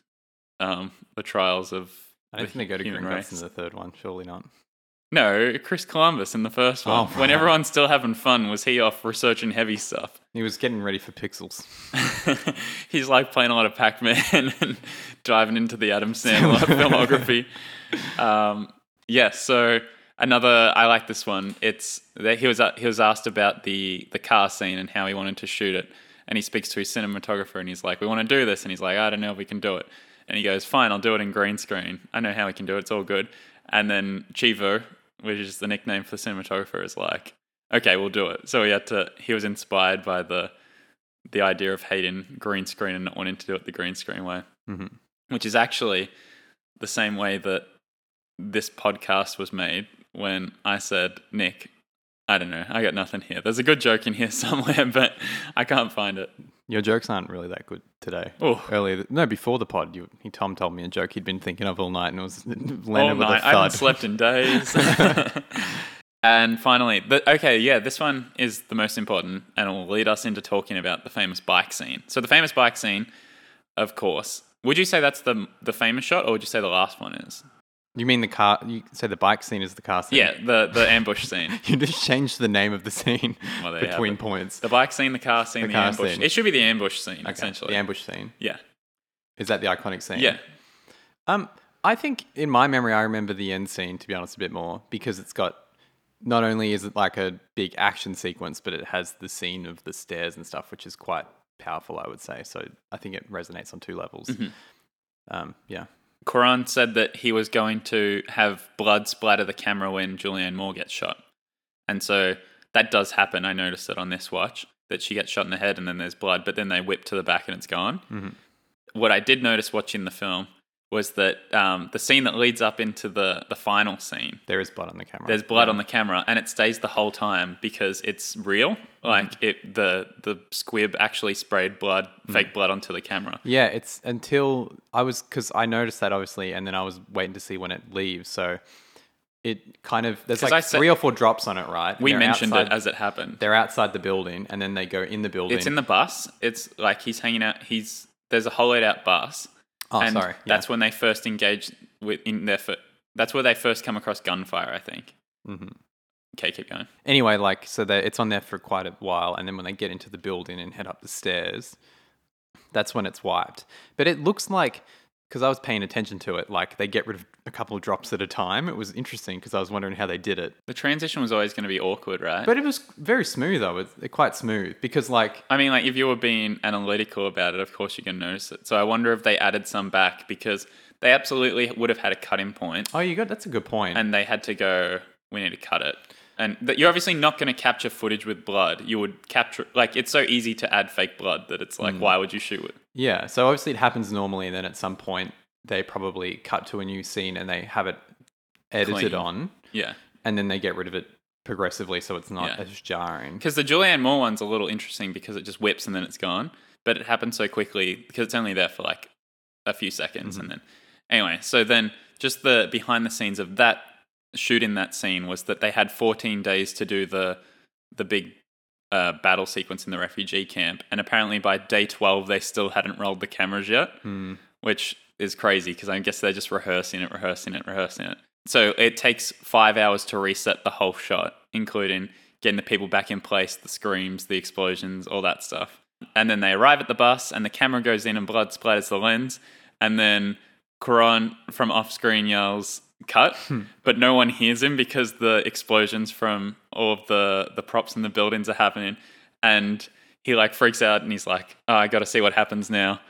um, the trials of.
I don't think they go to Gringotts in the third one. Surely not.
No, Chris Columbus in the first one.
Oh,
when everyone's still having fun, was he off researching heavy stuff? *laughs*
He was getting ready for Pixels. *laughs*
He's like playing a lot of Pac Man *laughs* and diving into the Adam Sandler filmography. Um, yeah, so another, I like this one. It's that he was he was asked about the the car scene and how he wanted to shoot it, and he speaks to his cinematographer and he's like, "We want to do this," and he's like, "I don't know if we can do it," and he goes, "Fine, I'll do it in green screen. I know how we can do it. It's all good." And then Chivo, which is the nickname for the cinematographer, is like, "Okay, we'll do it." So he had to. He was inspired by the the idea of hating green screen and not wanting to do it the green screen way,
Mhm.
which is actually the same way that this podcast was made when I said, Nick, I don't know, I got nothing here. There's a good joke in here *laughs* somewhere, but I can't find it.
Your jokes aren't really that good today.
Oh,
Earlier, th- no, before the pod, you, he Tom told me a joke he'd been thinking of all night, and it was landed *laughs*
all
with
night.
a
I haven't slept in days. *laughs* and finally, okay, yeah, this one is the most important, and it will lead us into talking about the famous bike scene. So the famous bike scene, of course. Would you say that's the the famous shot, or would you say the last one is?
You mean the car? You say the bike scene is the car scene?
Yeah, the the ambush scene. *laughs*
You just changed the name of the scene
Well, have
between points.
The bike scene, the car scene,
The
the,
car
ambush.
scene.
It should be the ambush scene,
Okay,
essentially.
the ambush scene.
yeah,
Is that the iconic scene?
yeah.
Um, I think in my memory, I remember the end scene to be honest a bit more because it's got not only is it like a big action sequence, but it has the scene of the stairs and stuff, which is quite powerful, I would say. So I think it resonates on two levels.
Mm-hmm.
Um, yeah.
Cuarón said that he was going to have blood splatter the camera when Julianne Moore gets shot. And so that does happen. I noticed it on this watch that she gets shot in the head and then there's blood, but then they whip to the back and it's gone.
Mhm.
What I did notice watching the film was that um, the scene that leads up into the, the final scene,
There is blood on the camera.
there's blood
Yeah.
on the camera and it stays the whole time because it's real. Like it, the the squib actually sprayed blood, fake blood onto the camera.
Yeah, it's until I was because I noticed that obviously, and then I was waiting to see when it leaves. So it kind of there's like
said-
three or four drops on it, right? And
We mentioned
outside-
it as it happened.
they're outside the building, and then they go in the building.
It's in the bus. It's like he's hanging out. He's there's a hollowed out bus.
Oh,
and
sorry.
That's when they first engage with in their. Fir- that's where they first come across gunfire. I think.
Mhm.
Okay, keep going.
anyway, like so it's on there for quite a while, and then when they get into the building and head up the stairs, that's when it's wiped. But it looks like because I was paying attention to it, like they get rid of a couple of drops at a time. It was interesting because I was wondering how they did it.
The transition was always going to be awkward, right?
But it was very smooth though. It's quite smooth because like
I mean, like if you were being analytical about it, of course you're going to notice it. So I wonder if they added some back because they absolutely would have had a cutting point,
oh, you got that's a good point.
and they had to go. We need to cut it. And that you're obviously not going to capture footage with blood. You would capture like it's so easy to add fake blood that it's
Mm.
like, why would you shoot it?
Yeah, so obviously it happens normally, and then at some point they probably cut to a new scene and they have it edited
Clean.
on,
Yeah.
and then they get rid of it progressively so it's not
Yeah.
as jarring.
Because the Julianne Moore one's a little interesting because it just whips and then it's gone. But it happens so quickly because it's only there for like a few seconds and then anyway, so then just the behind the scenes of that shooting that scene was that they had 14 days to do the the big uh, battle sequence in the refugee camp, and apparently by day twelve they still hadn't rolled the cameras yet, which is crazy because I guess they're just rehearsing it, rehearsing it, rehearsing it. So it takes five hours to reset the whole shot, including getting the people back in place, the screams, the explosions, all that stuff. And then they arrive at the bus, and the camera goes in, and blood splatters the lens. And then Cuarón from off screen yells, cut, hmm. but no one hears him because the explosions from all of the, the props and the buildings are happening. And he like freaks out and he's like, oh, I got to see what happens now.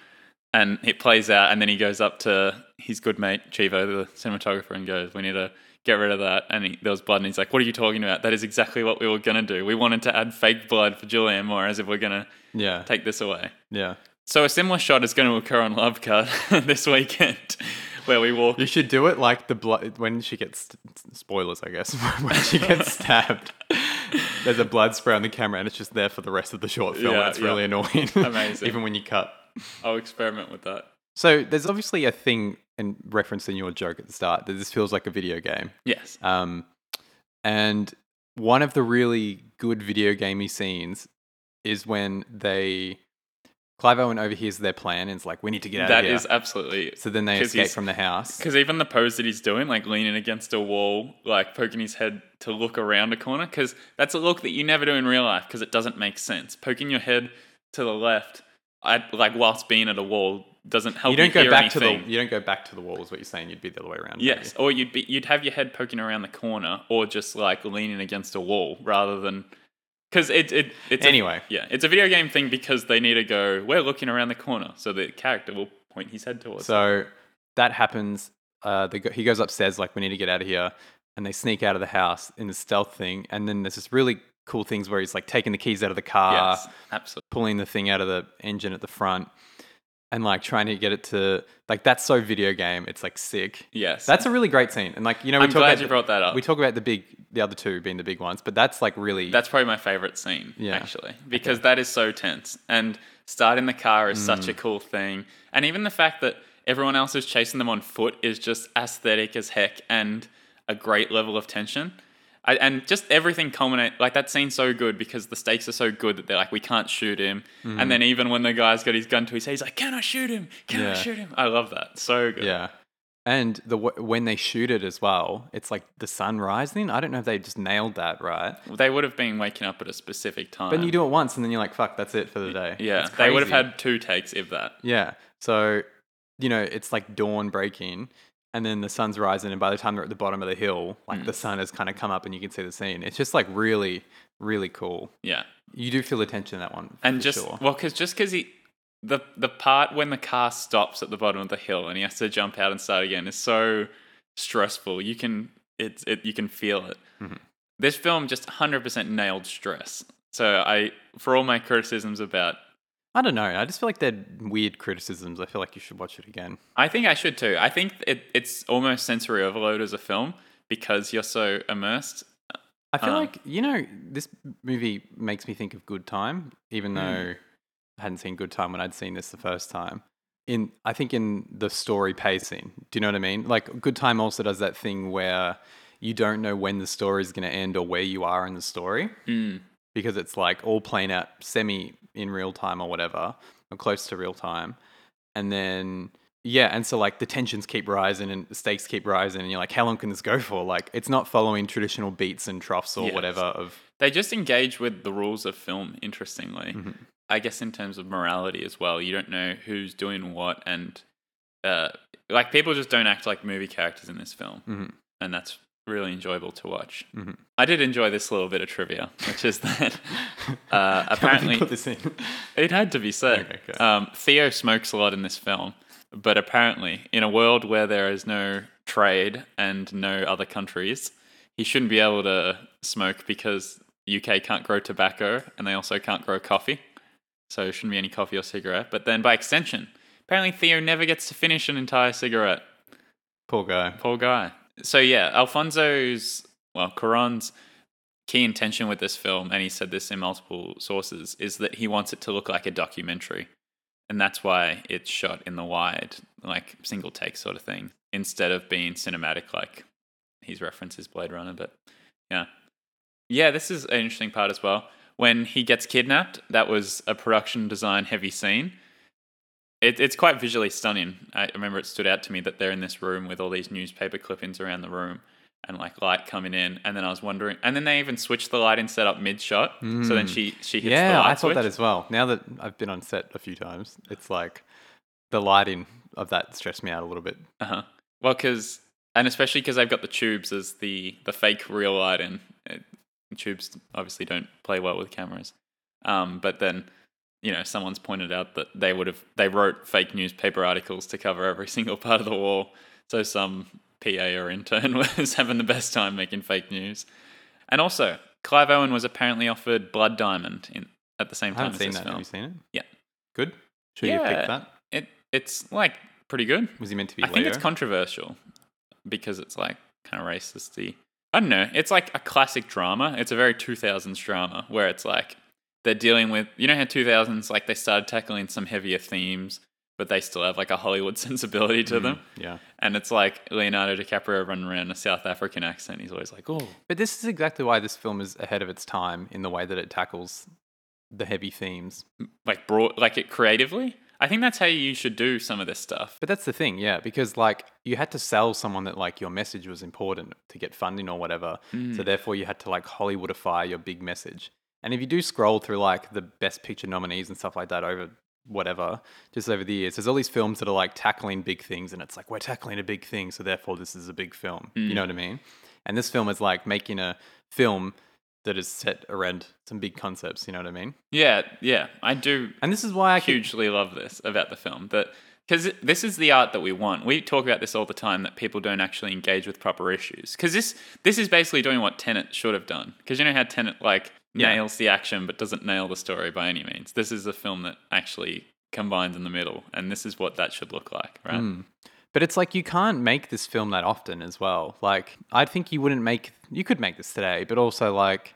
And it plays out, and then he goes up to his good mate Chivo, the cinematographer, and goes, "We need to get rid of that." And he, there was blood, and he's like, "What are you talking about? That is exactly what we were gonna do. We wanted to add fake blood for Julianne Moore, as if we're gonna
Yeah.
take this away."
Yeah.
So a similar shot is going to occur on Love Cut *laughs* this weekend, where we walk.
You should do it like the blood when she gets spoilers, I guess. *laughs* when she gets *laughs* stabbed, there's a blood spray on the camera, and it's just there for the rest of the short film.
Yeah,
and it's
yeah.
really annoying. *laughs*
Amazing.
even when you cut.
I'll experiment with that.
So there's obviously a thing in reference in your joke at the start that this feels like a video game.
Yes.
Um, and one of the really good video gamey scenes is when they Clive Owen overhears their plan and is like, "We need to get out
That
of here."
is absolutely.
so then they
'cause
escape
he's-
from the house.
Because even the pose that he's doing, like leaning against a wall, like poking his head to look around a corner, because that's a look that you never do in real life because it doesn't make sense. Poking your head to the left, I, like whilst being at a wall, doesn't help
You don't go
hear
back to
anything.
the you don't go back to the wall. Is what you're saying? You'd be the other way around.
Yes, or you'd be you'd have your head poking around the corner, or just like leaning against a wall, rather than because it it it's a-
Anyway.
yeah, it's a video game thing because they need to go. We're looking around the corner, so the character will point his head towards.
So that happens. Uh, they go, he goes upstairs like, "We need to get out of here," and they sneak out of the house in the stealth thing. And then there's this really cool things where he's like taking the keys out of the car,
yes, absolutely.
pulling the thing out of the engine at the front, and like trying to get it to like that's so video game. It's like sick.
Yes,
That's a really great scene. And like you know, we
I'm
talk
glad
about
you
the-
brought that up.
We talk about the big, the other two being the big ones, but that's like really
That's probably my favorite scene,
Yeah.
actually, because that is so tense. And starting the car is such
Mm.
a cool thing. And even the fact that everyone else is chasing them on foot is just aesthetic as heck and a great level of tension. I, and just everything culminate like that scene's so good because the stakes are so good that they're like we can't shoot him. And mm. then even when the guy's got his gun to his head he's like can I shoot him? Can I shoot him? I love that. So good.
Yeah. And the w- when they shoot it as well, it's like the sun rising. I don't know if they just nailed that right.
they would have been waking up at a specific time
But you do it once and then you're like, fuck, that's it for the day.
yeah. They would have had two takes if that.
Yeah. So, you know, it's like dawn breaking and then the sun's rising. And by the time they're at the bottom of the hill, like
Mm.
the sun has kind of come up and you can see the scene. It's just like really, really cool.
yeah
You do feel the tension in that one.
and just
sure.
well because just because he the the part when the car stops at the bottom of the hill and he has to jump out and start again is so stressful you can it's it you can feel it
Mhm.
this film just 100% nailed stress so i for all my criticisms about
I don't know. I just feel like they're weird criticisms. I feel like you should watch it again.
i think i should too i think it, it's almost sensory overload as a film because you're so immersed
I feel
Uh.
like, you know, this movie makes me think of Good Time, even
Hmm.
though I hadn't seen Good Time when I'd seen this the first time. In I think in the story pacing. Do you know what I mean? Like Good Time also does that thing where you don't know when the story is going to end or where you are in the story
Mm,
because it's like all playing out semi in real time or whatever, or close to real time. And then yeah, and so like the tensions keep rising and the stakes keep rising, and you're like, how long can this go for? Like, it's not following traditional beats and troughs or
Yes.
whatever of
they just engage with the rules of film interestingly
Mhm.
i guess in terms of morality as well you don't know who's doing what and uh, like people just don't act like movie characters in this film
Mhm.
and that's really enjoyable to watch
Mhm.
i did enjoy this little bit of trivia which is that *laughs* uh, apparently
put this in. *laughs*
it had to be said.
Okay, okay.
Um, Theo smokes a lot in this film, but apparently, in a world where there is no trade and no other countries, he shouldn't be able to smoke because UK can't grow tobacco and they also can't grow coffee. So there shouldn't be any coffee or cigarette. But then, by extension, apparently Theo never gets to finish an entire cigarette.
Poor guy.
Poor guy. So yeah, Alfonso's well, Cuarón's key intention with this film, and he said this in multiple sources, is that he wants it to look like a documentary. And that's why it's shot in the wide, like single take sort of thing, instead of being cinematic like his references Blade Runner. But yeah. Yeah, this is an interesting part as well. when he gets kidnapped, that was a production design heavy scene. It, it's quite visually stunning. I remember it stood out to me that they're in this room with all these newspaper clippings around the room and like light coming in. And then I was wondering, and then they even switched the lighting setup mid shot. So then she she hits the
yeah,
light
I thought that as well. Now that I've been on set a few times, it's like the lighting of that stressed me out a little bit.
Uh huh. Well, because and especially because they've got the tubes as the the fake real light in. It, tubes obviously don't play well with cameras. Um, but then you know someone's pointed out that they would have they wrote fake newspaper articles to cover every *laughs* single part of the war. So some PA or intern *laughs* was having the best time making fake news. And also, Clive Owen was apparently offered Blood Diamond in at the same time as
seen
this
that.
film.
Have you seen it?
Yeah.
Good. Should you
Yeah.
picked that?
It it's like pretty good.
Was he meant to be
I
Leo?
think it's controversial because it's like kind of racisty. I don't know. It's like a classic drama. It's a very 2000s drama where it's like they're dealing with, you know, how 2000s, like they started tackling some heavier themes, but they still have like a Hollywood *laughs* sensibility to them.
yeah.
And it's like Leonardo DiCaprio running around a South African accent. He's always like, oh,
But this is exactly why this film is ahead of its time in the way that it tackles the heavy themes.
like broad, like it creatively. I think that's how you should do some of this stuff.
But that's the thing, yeah, because like you had to sell someone that like your message was important to get funding or whatever.
Mm.
So therefore you had to like Hollywoodify your big message. And if you do scroll through like the best picture nominees and stuff like that over whatever, just over the years, there's all these films that are like tackling big things and it's like we're tackling a big thing, so therefore this is a big film. You mm. know what I mean? And this film is like making a film that is set around some big concepts, you know what I mean?
Yeah, yeah, I do
And this is why I could
hugely love this about the film that because this is the art that we want. We talk about this all the time that people don't actually engage with proper issues because this this is basically doing what Tenet should have done. Because you know how Tenet like
Yeah.
nails the action but doesn't nail the story by any means. This is a film that actually combines in the middle, and this is what that should look like, right?
Mm. But it's like you can't make this film that often as well. Like I think you wouldn't make you could make this today, but also like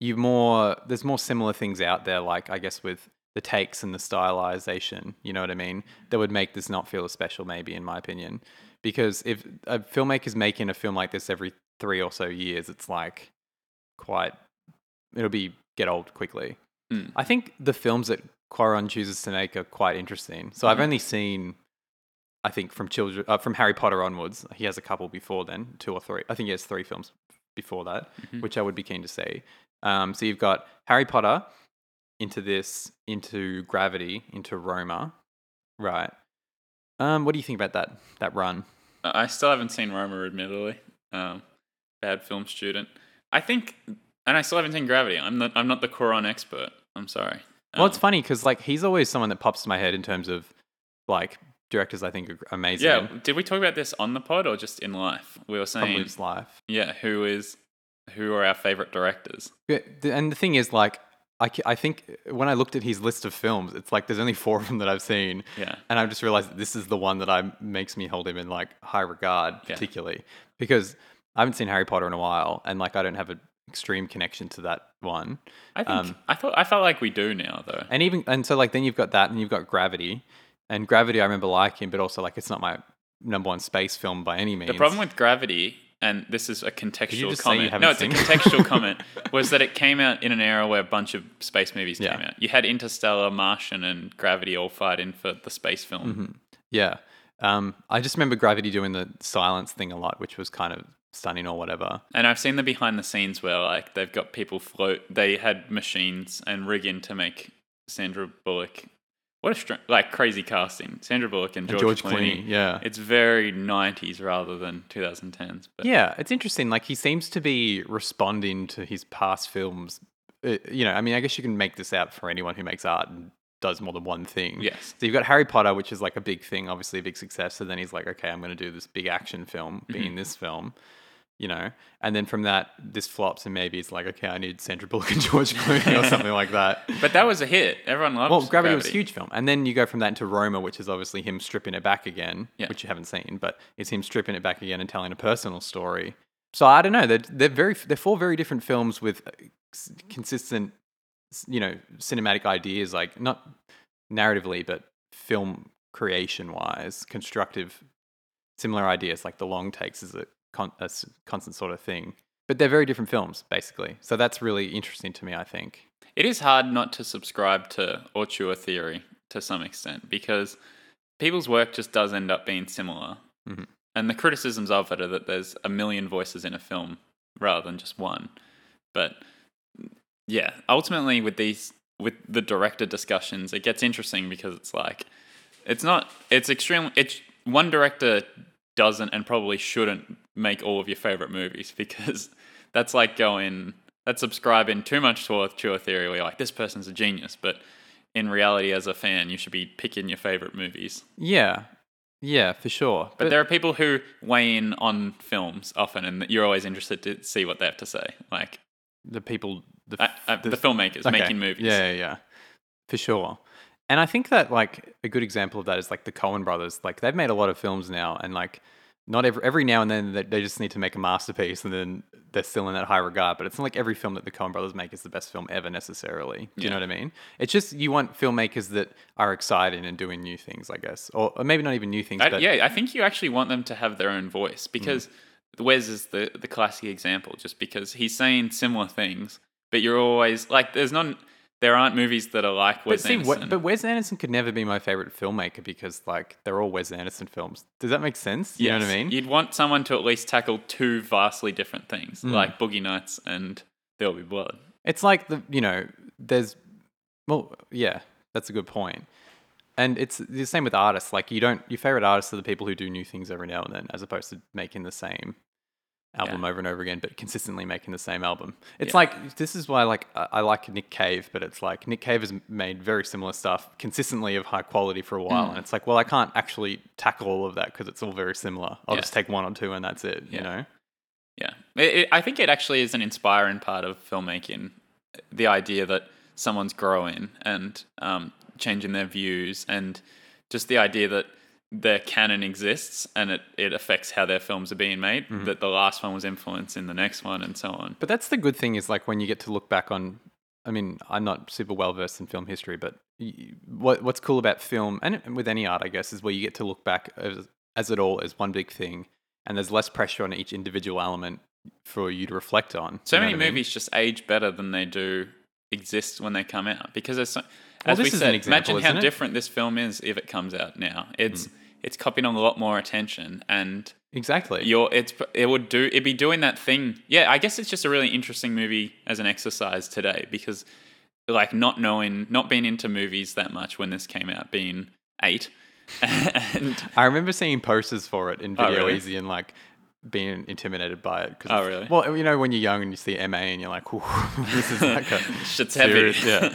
you more there's more similar things out there like I guess with the takes and the stylization, you know what I mean? That would make this not feel as special maybe in my opinion. Because if a filmmaker's making a film like this every 3 or so years, it's like quite it'll be get old quickly.
Mm.
I think the films that Cuarón chooses to make are quite interesting. So I've only seen I think from children uh, from Harry Potter onwards. He has a couple before then, two or three. I think he has three films before that, which I would be keen to see. Um, so you've got Harry Potter into this, into Gravity, into Roma, right? Um, what do you think about that that run?
I I still haven't seen Roma, admittedly. Um, bad film student. I think, and I still haven't seen Gravity. I'm not. I'm not the Cuarón expert. I'm sorry.
Well, it's
Um,
funny because like he's always someone that pops to my head in terms of like directors. I think are amazing.
yeah. Did we talk about this on the pod or just in life? We were
probably
saying,
just life.
yeah, who is, who are our favorite directors?
Yeah, and the thing is, like, I, I think when I looked at his list of films, it's like there's only four of them that I've seen,
Yeah.
and I've just realized that this is the one that I makes me hold him in like high regard,
Yeah.
particularly because I haven't seen Harry Potter in a while, and like I don't have an extreme connection to that one.
I think
Um,
I thought I felt like we do now though.
And even and so like then you've got that, and you've got Gravity, and Gravity I remember liking, but also like it's not my number one space film by any means.
The problem with Gravity, and this is a contextual comment. No, it's a contextual *laughs* comment. Was that it came out in an era where a bunch of space movies
Yeah.
came out. You had Interstellar, Martian, and Gravity all fighting for the space film.
Mm-hmm. Yeah. Um, I just remember Gravity doing the silence thing a lot, which was kind of stunning or whatever.
And I've seen the behind the scenes where like they've got people float. They had machines and rig in to make Sandra Bullock. What a str- like crazy casting. Sandra Bullock and
And
George,
George
Clooney.
Clooney, yeah.
It's very 90s rather than 2010s. But
Yeah, it's interesting. Like he seems to be responding to his past films. Uh, you know, I mean, I guess you can make this out for anyone who makes art and does more than one thing.
Yes.
So you've got Harry Potter, which is like a big thing, obviously a big success. So then he's like, okay, I'm going to do this big action film, being
Mm-hmm.
this film. You know, and then from that, this flops, and maybe it's like, okay, I need Sandra Bullock and George Clooney or something like that. *laughs*
But that was a hit. Everyone loved
Well, Gravity, was a huge film, and then you go from that into Roma, which is obviously him stripping it back again,
Yeah.
which you haven't seen, but it's him stripping it back again and telling a personal story. So I don't know. They're they're very they're four very different films with uh, s- consistent, s- you know, cinematic ideas, like not narratively, but film creation wise, constructive, similar ideas. Like the long takes is a, con- a constant sort of thing, but they're very different films, basically. So that's really interesting to me. I think.
it is hard not to subscribe to auteur theory to some extent because people's work just does end up being similar.
Mhm.
And the criticisms of it are that there's a million voices in a film rather than just one. But yeah, ultimately with these with the director discussions, it gets interesting because it's like it's not it's extremely it's one director doesn't and probably shouldn't make all of your favorite movies *laughs* because that's like going that's subscribing too much to a theory where you're like this person's a genius, but in reality as a fan you should be picking your favorite movies.
Yeah, yeah, for sure.
But, there are people who weigh in on films often and you're always interested to see what they have to say. Like
the people, the,
uh, uh, the, filmmakers
okay.
making movies.
Yeah, yeah, yeah, for sure. And I think that like a good example of that is like the Coen brothers. Like they've made a lot of films now, and like not every every now and then they, they just need to make a masterpiece, and then they're still in that high regard. But it's not like every film that the Coen brothers make is the best film ever necessarily. Do you know what I mean? It's just you want filmmakers that are exciting and doing new things, I guess, or, or maybe not even new things.
I,
but
yeah, I think you actually want them to have their own
Mm.
voice because Wes is the the classic example, just because he's saying similar things, but you're always like, there's not, there aren't movies that are like
But
Wes
see,
Anderson.
But Wes Anderson could never be my favorite filmmaker because like they're all Wes Anderson films. Does that make sense? You know what I mean?
You'd want someone to at least tackle two vastly different things,
Mm.
like Boogie Nights and There'll Be Blood.
It's like the you know, there's well, yeah, that's a good point. And it's the same with artists. Like you don't your favorite artists are the people who do new things every now and then, as opposed to making the same album over and over again, but consistently making the same album. It's
Yeah.
like this is why like I, I like Nick Cave, but it's like Nick Cave has made very similar stuff consistently of high quality for a while,
Mm.
and it's like, well, I can't actually tackle all of that because it's all very similar. I'll
Yeah.
just take one or two, and that's it. You know?
Yeah, it, it, I think it actually is an inspiring part of filmmaking. The idea that someone's growing and um, changing their views, and just the idea that their canon exists and it, it affects how their films are being made.
Mm-hmm.
That the last one was influencing the next one, and so on.
But that's the good thing is like when you get to look back on. I mean, I'm not super well versed in film history, but what what's cool about film and with any art, I guess, is where you get to look back as, as it all as one big thing, and there's less pressure on each individual element for you to reflect on.
So many
I mean?
movies just age better than they do exist when they come out because there's so,
Well,
as we
this is
said,
an example,
imagine how different this film is if it comes out now. It's
Mm.
it's copying on a lot more attention and
Exactly.
you're it's it would do it'd be doing that thing. Yeah, I guess it's just a really interesting movie as an exercise today because like not knowing not being into movies that much when this came out, being eight. *laughs* and
I remember seeing posters for it in
Oh,
Video
really?
Easy and like being intimidated by it. 'cause
Oh, really?
Well, you know, when you're young and you see MA and you're like, "Ooh, *laughs* this is *laughs* like a
shit's heavy.
yeah.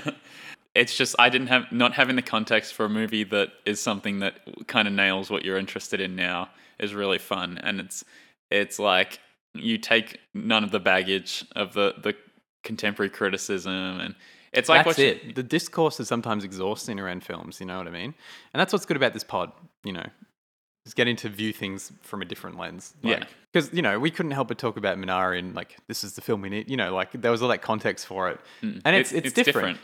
It's just I didn't have not having the context for a movie that is something that kind of nails what you're interested in now is really fun, and it's it's like you take none of the baggage of the the contemporary criticism, and it's like
that's
watching-
it. The discourse is sometimes exhausting around films. You know what I mean? And that's what's good about this pod. You know, is getting to view things from a different lens.
Yeah.
Because you know we couldn't help but talk about Minari and like this is the film we need. You know, like there was all that context for it,
Mm.
and it's
It-
it's, different.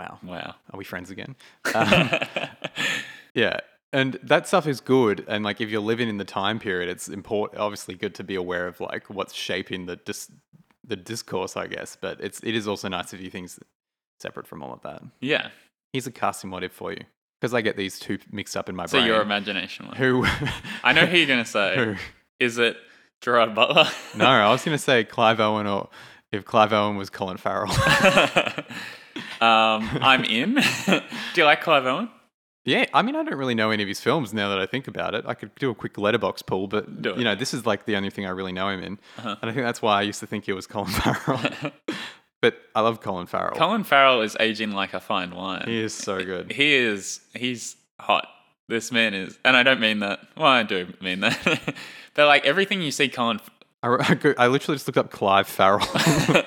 Wow,
Wow.
are we friends again? *laughs* Um, yeah. And that stuff is good, and like if you're living in the time period, it's important. Obviously, good to be aware of like what's shaping the dis- the discourse, I guess. But it's it is also nice to view things separate from all of that.
yeah.
Here's a casting what if for you, because I get these two mixed up in my brain.
So your imagination one.
who? *laughs*
I know who you're gonna say.
who?
Is it Gerard Butler?
No, I was gonna say Clive Owen, or if Clive Owen was Colin Farrell. *laughs*
um, I'm in. *laughs* Do you like Clive Owen?
Yeah, I mean, I don't really know any of his films now that I think about it. I could do a quick Letterboxd pull, but you know, this is like the only thing I really know him in,
Uh-huh.
and I think that's why I used to think he was Colin Farrell. *laughs* but I love Colin Farrell.
Colin Farrell is aging like a fine wine.
he is so good.
He is. He's hot. This man is, and I don't mean that. Well, I do mean that. *laughs* but like everything you see, Colin
I, *laughs* I, literally just looked up Clive Farrell. *laughs*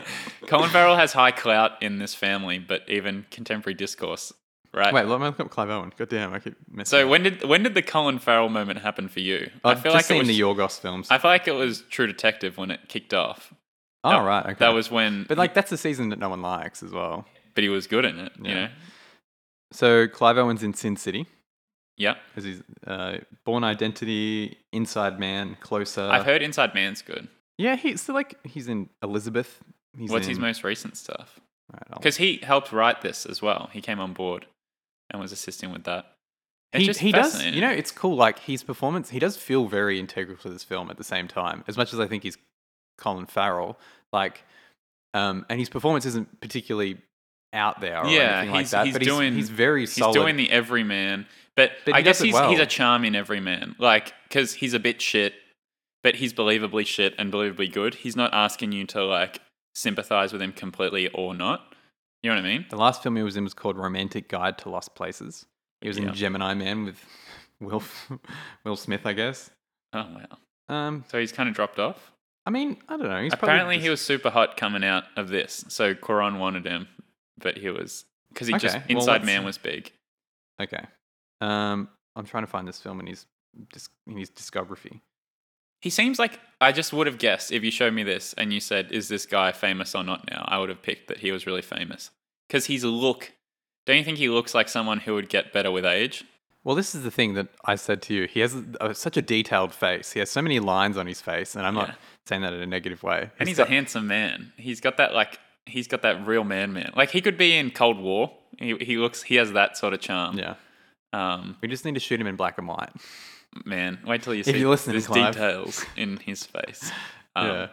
Colin Farrell has high clout in this family, but even contemporary discourse, right?
Wait, let me look up Clive Owen. God damn, I keep messing.
so
up.
when did when did the Colin Farrell moment happen for you?
I've
I feel
just
like
seen
it was.
the Yorgos films.
I feel like it was True Detective when it kicked off.
oh
that-
right, okay.
That was when,
but like that's the season that no one likes as well.
but he was good in it. You
Yeah.
know.
So Clive Owen's in Sin City.
Yeah,
because he's uh, Bourne Identity, Inside Man, Closer.
I've heard Inside Man's good.
Yeah, he's like he's in Elizabeth. He's
What's
in,
his most recent stuff?
right,
because he helped write this as well. He came on board and was assisting with that. It's
he,
just
he does. You know, it's cool. Like his performance, he does feel very integral to this film at the same time. As much as I think he's Colin Farrell, like, um, and his performance isn't particularly out there or
Yeah,
anything like
he's-
that.
he's
but
doing-
he's, he's very
he's doing the everyman, but,
But
I guess he's he's
well.
a charming everyman, like because he's a bit shit, but he's believably shit and believably good. He's not asking you to like sympathize with him completely or not. You know what I mean?
the last film he was in was called Romantic Guide to Lost Places. He was
Yeah.
in Gemini Man with *laughs* Will Will Smith, I guess.
Oh wow!
Um,
So he's kind of dropped off.
I mean, I don't know. He's
Apparently, he was super hot coming out of this. So Cuarón wanted him, but he was because he just
Okay, well,
Inside
let's-
Man was big.
okay. Um, I'm trying to find this film in his in his discography.
He seems like I just would have guessed if you showed me this and you said, "Is this guy famous or not?" Now I would have picked that he was really famous because he's a look. Don't you think he looks like someone who would get better with age?
Well, this is the thing that I said to you. He has a, such a detailed face. He has so many lines on his face, and I'm not saying that in a negative way.
And he's
got-
a handsome man. He's got that like he's got that real man man. Like he could be in Cold War. He he looks he has that sort of charm.
yeah.
Um,
We just need to shoot him in black and white.
man, wait till you see
you're listening,
there's
Clive.
details in his face. *laughs* Um,
yeah.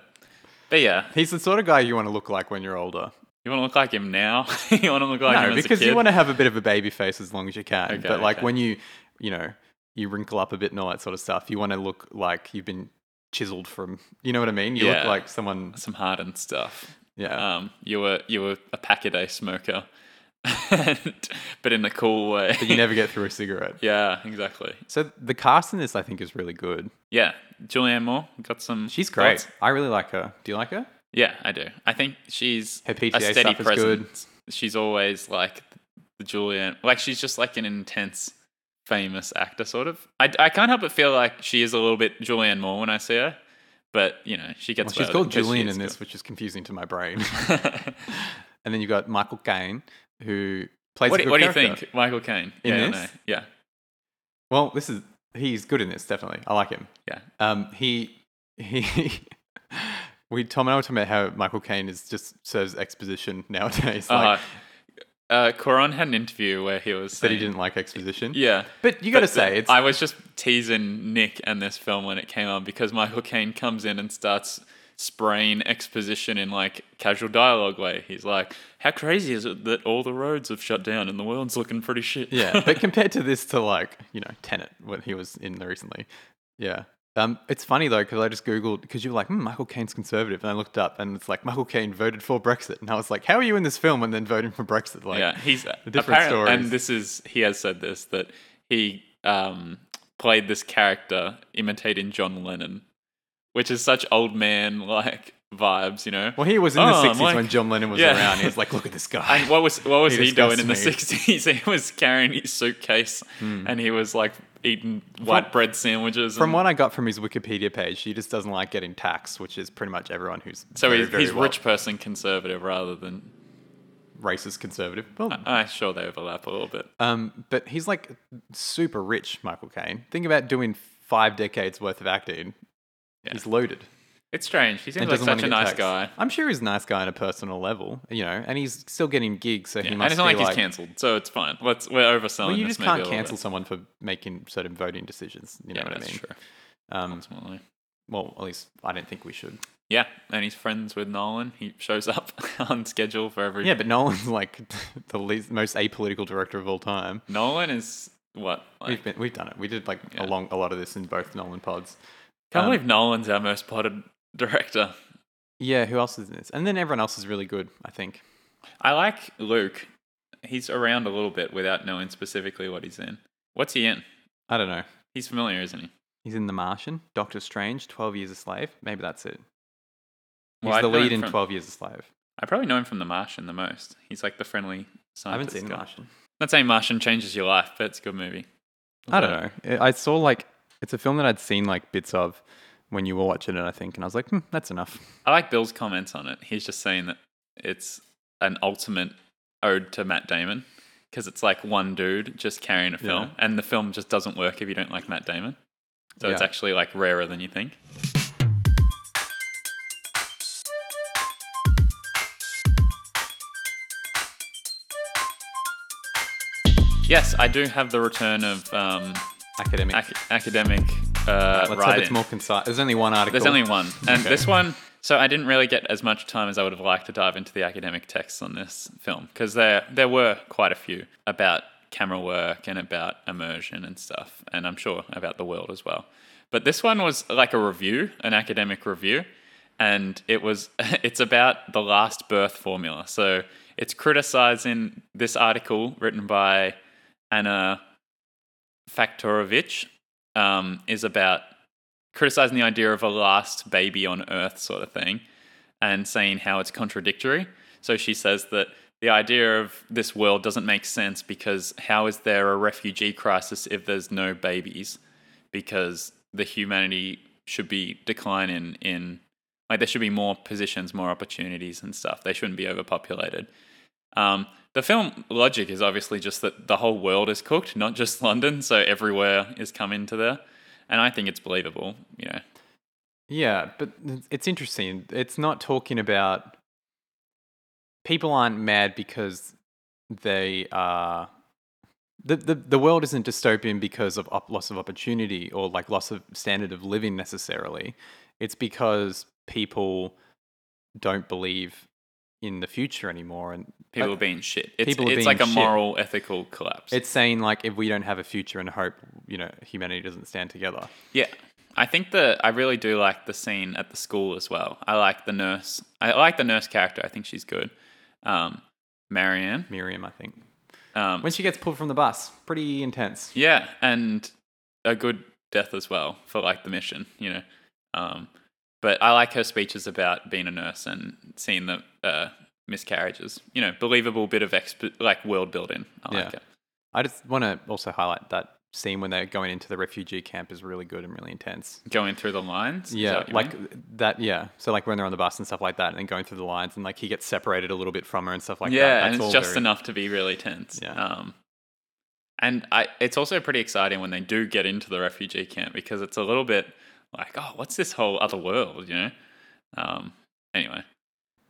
But yeah,
He's the sort of guy you want to look like when you're older.
you want to look like him now. *laughs* you want to look like him
no,
as
because
a kid.
you want to have a bit of a baby face as long as you can.
Okay,
but like
okay.
when you, you know, you wrinkle up a bit and all that sort of stuff, you want to look like you've been chiseled from. You know what I mean? You
Yeah.
look like someone.
some hardened stuff.
Yeah.
Um, you were you were a pack a day smoker, *laughs* but in a cool way.
but you never get through a cigarette. *laughs*
yeah, exactly.
So the cast in this, I think, is really good.
Yeah, Julianne Moore got some.
She's great.
thoughts?
I really like her. Do you like her?
Yeah, I do. I think she's
Her
a
PTA
steady
stuff is good.
presence. She's always like the Julianne, like she's just like an intense, famous actor, sort of. I, I can't help but feel like she is a little bit Julianne Moore when I see her, but you know she
Well,
gets.
she's
away
called
with it 'cause she
Julian
is
in this, which is confusing to my brain. *laughs* and then you've got Michael Caine, who plays
what do,
good
what do you think, Michael Caine?
In
yeah,
this?
yeah,
Well, this is he's good in this. Definitely, I like him.
yeah.
Um, he he. *laughs* We Tom and I were talking about how Michael Caine is just serves exposition nowadays. Like
uh, uh, Cuarón had an interview where he was
that he didn't like exposition.
Yeah,
but you got to say it's
I was just teasing Nick and this film when it came on because Michael Caine comes in and starts spraying exposition in like casual dialogue way. He's like, "How crazy is it that all the roads have shut down and the world's looking pretty shit?"
yeah. But *laughs* compared to this, to like you know Tenet, what he was in there recently, yeah. Um, it's funny though because I just googled because you were like hmm, Michael Caine's conservative, and I looked up and it's like Michael Caine voted for Brexit, and I was like, how are you in this film and then voting for Brexit? Like,
yeah, he's
different story.
and this is he has said this that he um, played this character imitating John Lennon, which is such old man like vibes, you know.
Well, he was in the
Oh,
60s
like-
when John Lennon was
Yeah.
around. He was like, look at this guy.
And what was what was
He
he, doing in the sixties? *laughs* He was carrying his suitcase and he was like eating white bread sandwiches.
From what I got from his Wikipedia page, he just doesn't like getting taxed, which is pretty much everyone who's
so
very,
he's,
very
he's
well-
rich person conservative rather than.
racist conservative. Well,
I'm sure they overlap a little bit.
um, but he's like super rich, Michael Caine. Think about doing five decades worth of acting.
Yeah.
He's loaded.
It's strange. He seems like such a nice
taxed.
guy.
I'm sure he's a nice guy on a personal level, you know, and he's still getting gigs, so
Yeah.
he
And it's not
be
like he's cancelled, so it's fine. Let's we're overselling
Well, you just can't cancel someone for making certain voting decisions. You know
yeah,
what I
that's
mean?
true.
Um,
Ultimately.
well, at least I don't think we should.
Yeah, and he's friends with Nolan. He shows up *laughs* on schedule for every.
Yeah, but Nolan's like *laughs* the least, most apolitical director of all time.
Nolan is what? Like,
We've been, we've done it. We did like
Yeah.
a long a lot of this in both Nolan pods.
Can't
um,
believe Nolan's our most potted *laughs* director.
Yeah, who else is in this? And then everyone else is really good. I think.
I like Luke. He's around a little bit without knowing specifically what he's in. What's he in?
I don't know.
He's familiar, isn't he?
He's in The Martian, Doctor Strange, Twelve Years a Slave. Maybe that's it. He's
Well,
the lead in
from-
Twelve Years a Slave.
I probably know him from The Martian the most. He's like the friendly scientist.
I haven't seen
guy.
Martian.
Not saying Martian changes your life, but it's a good movie.
I don't know. I saw like it's a film that I'd seen like bits of when you were watching it, I think, and I was like, hmm, that's enough.
I like Bill's comments on it. He's just saying that it's an ultimate ode to Matt Damon because it's like one dude just carrying a film,
yeah.
and the film just doesn't work if you don't like Matt Damon. So
yeah.
it's actually like rarer than you think. Yes, I do have the return of um,
Academic.
ac- academic uh,
Let's hope it's more concise. There's only one article.
There's only one, and
Okay.
this one. So I didn't really get as much time as I would have liked to dive into the academic texts on this film because there there were quite a few about camera work and about immersion and stuff, and I'm sure about the world as well. But this one was like a review, an academic review, and it was *laughs* it's about the last birth formula. So it's criticizing this article written by Anna Faktorovich um, is about criticizing the idea of a last baby on Earth sort of thing and saying how it's contradictory. So she says that the idea of this world doesn't make sense because how is there a refugee crisis if there's no babies? Because the humanity should be declining in like there should be more positions, more opportunities and stuff. They shouldn't be overpopulated. Um, the film logic is obviously just that the whole world is cooked, not just *laughs* London, so everywhere is come into there. And I think it's believable, you know.
Yeah, but it's interesting. It's not talking about people aren't mad because they are. The, the, the world isn't dystopian because of op- loss of opportunity or like loss of standard of living necessarily. It's because people don't believe in the future anymore, and
People are being shit. It's,
people are
it's like a
shit.
moral, ethical collapse.
it's saying like if we don't have a future and hope, you know, humanity doesn't stand together.
Yeah. I think that I really do like the scene at the school as well. I like the nurse. I like the nurse character. I think she's good. Um, Marianne.
Miriam, I think,
Um,
when she gets pulled from the bus, pretty intense.
yeah, and a good death as well for like the mission, you know. Um, but I like her speeches about being a nurse and seeing the uh, miscarriages. You know, believable bit of exp- like world building. I like it.
I just want to also highlight that scene when they're going into the refugee camp is really good and really intense.
Going through the lines. is that
Yeah, like
mean?
that. Yeah, so like when they're on the bus and stuff like that, and then going through the lines, and like he gets separated a little bit from her and stuff like
yeah,
that. That's
and it's just
very-
enough to be really tense.
Yeah.
Um, and I, it's also pretty exciting when they do get into the refugee camp because it's a little bit like, oh, what's this whole other world, you know? Um, anyway,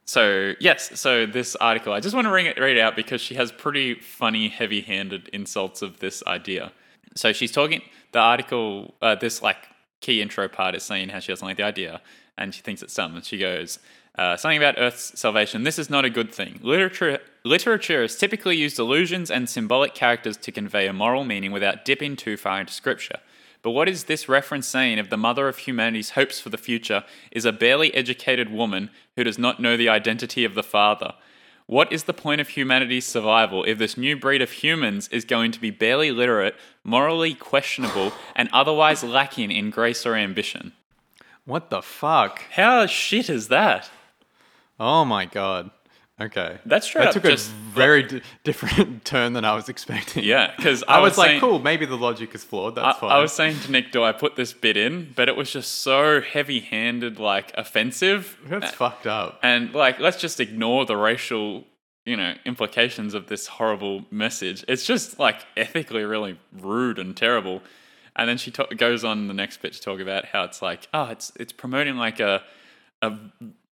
so yes, so this article, I just want to read it, read it out because she has pretty funny, heavy-handed insults of this idea. So she's talking. The article, uh, this like key intro part is saying how she doesn't like the idea and she thinks it's dumb. And she goes, uh, something about Earth's salvation. This is not a good thing. Literature, literature has typically used illusions and symbolic characters to convey a moral meaning without dipping too far into scripture. But what is this reference saying if the mother of humanity's hopes for the future is a barely educated woman who does not know the identity of the father? What is the point of humanity's survival if this new breed of humans is going to be barely literate, morally questionable, and otherwise lacking in grace or ambition?
What the fuck?
How shit is that?
Oh my god. Okay,
That's straight
that took
just-
a very di- different *laughs* turn than I was expecting.
Yeah, because
I, was, like,
saying-
cool. Maybe the logic is flawed.
I,
That's fine.
I was saying to Nick, do I put this bit in? But it was just so heavy-handed, like offensive.
That's fucked up.
and like let's just ignore the racial you know implications of this horrible message it's just like ethically really rude and terrible and then she ta- goes on the next bit to talk about how it's like oh it's it's promoting like a a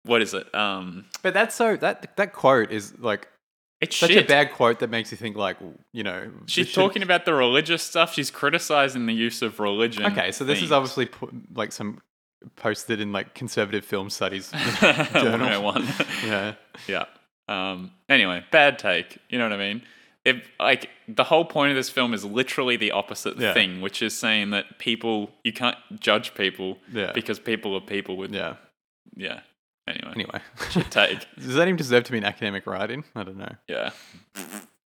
what is it um
But that's so that that quote is like
it's
such
shit.
a bad quote that makes you think like you know
she's
should-
talking about the religious stuff she's criticizing the use of religion
Okay, so this is obviously put, like some posted in like conservative film studies *laughs* *laughs* journal.
101. *laughs*
yeah.
Yeah. Um, anyway, bad take. You know what I mean? If like the whole point of this film is literally the opposite
Yeah.
thing, which is saying that people you can't judge people
Yeah.
because people are people with
Yeah.
yeah. Anyway,
Anyway,
shit take. *laughs*
does that even deserve to be an academic writing? I don't know.
Yeah,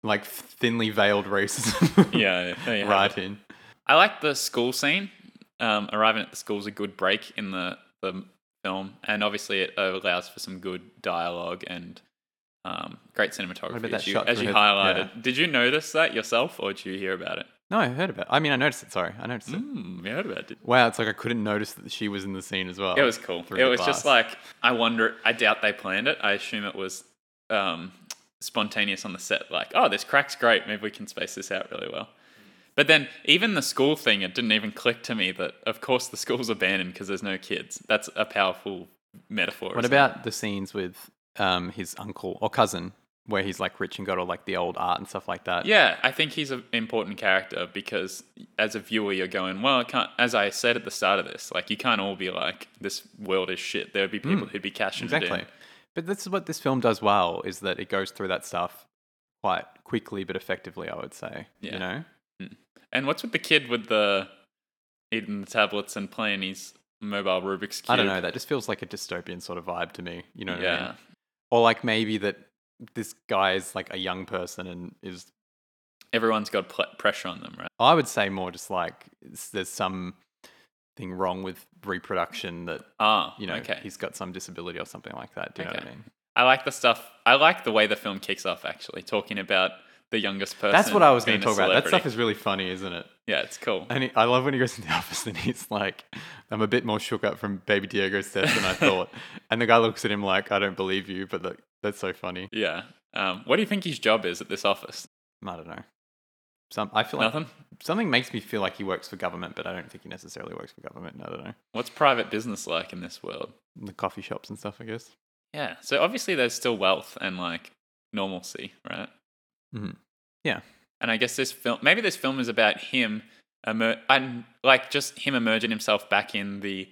Like thinly veiled racism. *laughs*
yeah. there you have it.
writing.
I like the school scene. Um, arriving at the school is a good break in the the film, and obviously it allows for some good dialogue and um, great cinematography.
about that
as you,
shot
as
through
you
her-
highlighted. Did you notice that yourself, or did you hear about it?
No, I heard about. It. I mean, I noticed it. Sorry, I noticed it.
Mm, you heard about it.
Wow, it's like I couldn't notice that she was in the scene as well.
It was cool. It was just like I wonder. I doubt they planned it. I assume it was um, spontaneous on the set. Like, oh, this crack's great. Maybe we can space this out really well. But then even the school thing, it didn't even click to me that of course the *laughs* school's abandoned because there's no kids. That's a powerful metaphor.
What
isn't it?
about the scenes with um, his uncle or cousin where he's like rich and got all like the old art and stuff like that.
Yeah, I think he's an important character because as a viewer, you're going, well, it can't, as I said at the start of this, like you can't all be like, this world is shit. There would be people who'd be cashing it
Hmm. exactly.
in.
But this is what this film does well is that it goes through that stuff quite quickly but effectively. I would say.
Yeah.
You know.
And what's with the kid with the eating the tablets and playing his mobile Rubik's cube?
I don't know. That just feels like a dystopian sort of vibe to me. You know what I
Yeah.
mean? Or like maybe that this guy is like a young person and is.
Everyone's got pl- pressure on them, right?
I would say more just like there's some thing wrong with reproduction that
Ah,
you know
okay.
he's got some disability or something like that. Do you know what I mean?
I like the stuff. I like the way the film kicks off. Actually, talking about the youngest person.
That's what I was going to talk about. That stuff is really funny, isn't it?
yeah, it's cool.
And he, I love when he goes in the *laughs* office and he's like, "I'm a bit more shook up from Baby Diego's death than I *laughs* thought." and the guy looks at him like, "I don't believe you," but like, that's so funny.
Yeah. Um, what do you think his job is at this office?
I don't know. Some I feel like
Nothing.
something makes me feel like he works for government, but I don't think he necessarily works for government. I don't know.
What's private business like in this world?
The coffee shops and stuff, I guess.
Yeah. So obviously there's still wealth and like normalcy, right?
Mhm. Yeah.
And I guess this film, maybe this film is about him, emer- and like just him emerging himself back in the,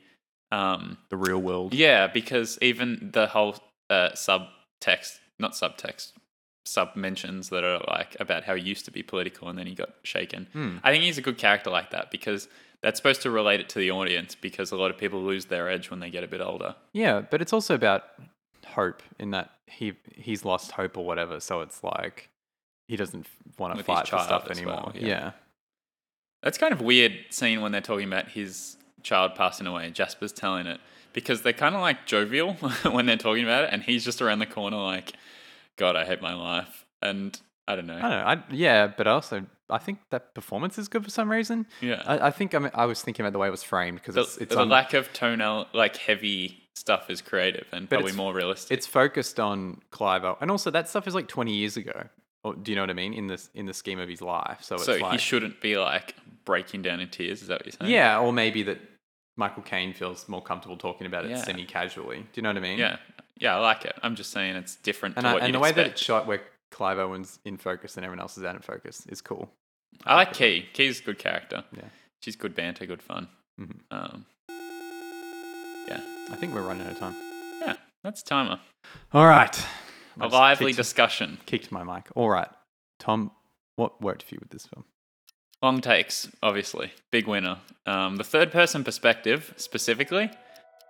um,
The real world.
yeah, because even the whole uh, subtext, not subtext, sub mentions that are like about how he used to be political and then he got shaken.
Hmm.
I think he's a good character like that because that's supposed to relate it to the audience because a lot of people lose their edge when they get a bit older.
Yeah, but it's also about hope in that he he's lost hope or whatever. So it's like he doesn't want to
With his
fight for
child
stuff
as
anymore.
well, yeah.
yeah.
That's kind of weird seeing when they're talking about his child passing away. Jasper's telling it because they're kind of like jovial *laughs* when they're talking about it, and he's just around the corner like, "God, I hate my life," and I don't know.
I don't know. I, yeah, but also I think that performance is good for some reason.
Yeah,
I, I think I, mean, I was thinking about the way it was framed because
the,
it's it's
the
un-
lack of tonal, like heavy stuff, is creative and
But
probably more realistic.
it's focused on Clive, and also that stuff is like twenty years ago. Or, do you know what I mean? In this in the scheme of his life, so it's
so
like
he shouldn't be like breaking down in tears. Is that what you're saying?
yeah, or maybe that Michael Caine feels more comfortable talking about it
Yeah.
semi-casually. Do you know what I mean?
yeah, yeah. I like it. I'm just saying it's different
and,
to
I, and the way that
expect.
it's shot, where Clive Owen's in focus and everyone else is out of focus, is cool.
I like Kee. Kee's a good character.
Yeah.
She's good banter, good fun.
Mhm.
Um, yeah,
I think we're running out of time.
yeah, that's timer.
All right.
A lively
kicked,
discussion.
kicked my mic. All right, Tom, what worked for you with this film?
Long takes, obviously, big winner. Um, the third person perspective, specifically,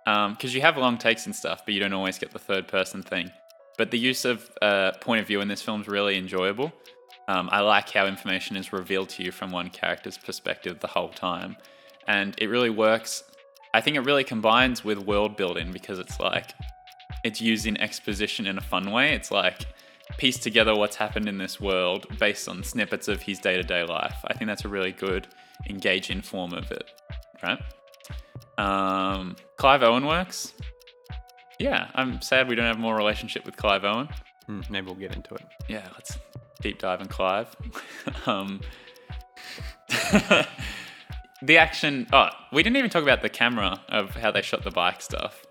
because you have long takes and stuff, but you don't always get the third person thing. But the use of uh, point of view in this film is really enjoyable. Um, I like how information is revealed to you from one character's perspective the whole time. And it really works. I think it really combines with world building because it's like, it's using exposition in a fun way. It's like, piece together what's happened in this world based on snippets of his day to day life. I think that's a really good, engaging form of it, right? Um, Clive Owen works. Yeah, I'm sad we don't have more relationship with Clive Owen.
Hmm, maybe we'll get into it.
Yeah, let's deep dive in Clive. *laughs* um, *laughs* the action. Oh, we didn't even talk about the camera of how they shot the bike stuff.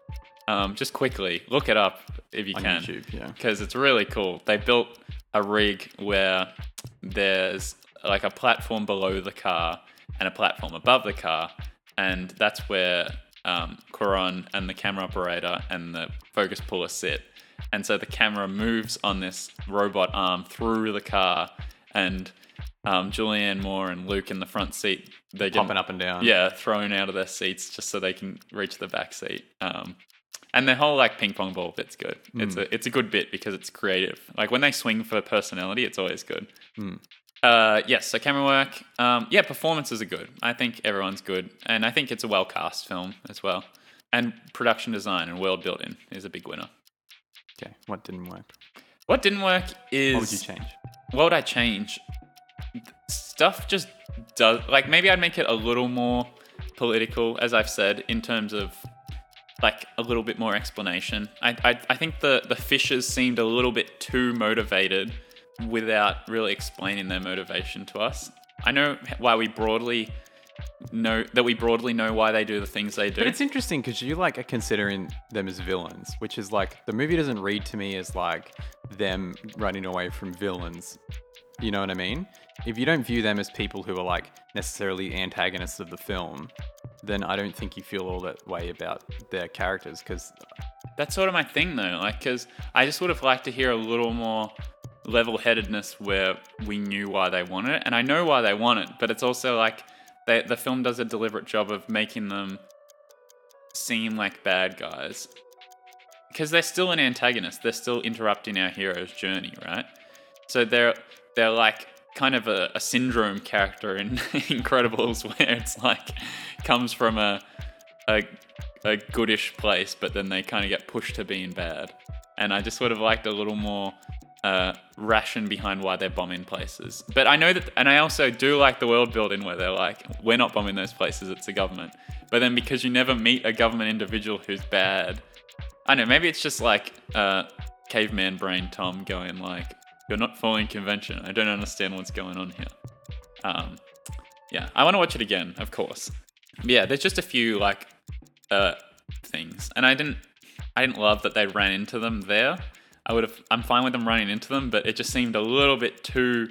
Um, just quickly, look it up if you
On
can
YouTube, yeah.
because it's really cool. They built a rig where there's like a platform below the car and a platform above the car, and that's where um, Cuarón and the camera operator and the focus puller sit. And so the camera moves on this robot arm through the car, and um, Julianne Moore and Luke in the front seat, they get
Popping up and down.
yeah, thrown out of their seats just so they can reach the back seat. Um, and the whole like ping pong ball bit's good. It's a it's a good bit because it's creative. Like when they swing for personality, it's always good.
Mm.
Uh, yes, so camera work. Um, yeah, performances are good. I think everyone's good, and I think it's a well cast film as well. And production design and world building is a big winner.
Okay, what didn't work?
What didn't work is
What would you change?
what would I change? Stuff just does like maybe I'd make it a little more political, as I've said, in terms of like a little bit more explanation. I I, I think the the Fishes seemed a little bit too motivated without really explaining their motivation to us. I know why we broadly know that we broadly know why they do the things they do.
But it's interesting because you like are considering them as villains, which is like the movie doesn't read to me as like them running away from villains. You know what I mean? If you don't view them as people who are like necessarily antagonists of the film, then I don't think you feel all that way about their characters because
That's sort of my thing though, like because I just would have liked to hear a little more level-headedness where we knew why they want it, and I know why they want it, but it's also like they, the film does a deliberate job of making them seem like bad guys because they're still an antagonist. They're still interrupting our hero's journey, right? So they're they're like kind of a, a syndrome character in *laughs* Incredibles, where it's like comes from a a a goodish place, but then they kind of get pushed to being bad. And I just would have liked a little more uh, ration behind why they're bombing places. But I know that, and I also do like the world building where they're like, we're not bombing those places, it's the government. But then because you never meet a government individual who's bad, I know, maybe it's just like uh, caveman brain Tom going like, you're not following convention. I don't understand what's going on here. Um, yeah, I want to watch it again, of course. But yeah, there's just a few like uh, things, and I didn't, I didn't love that they ran into them there. I would have, I'm fine with them running into them, but it just seemed a little bit too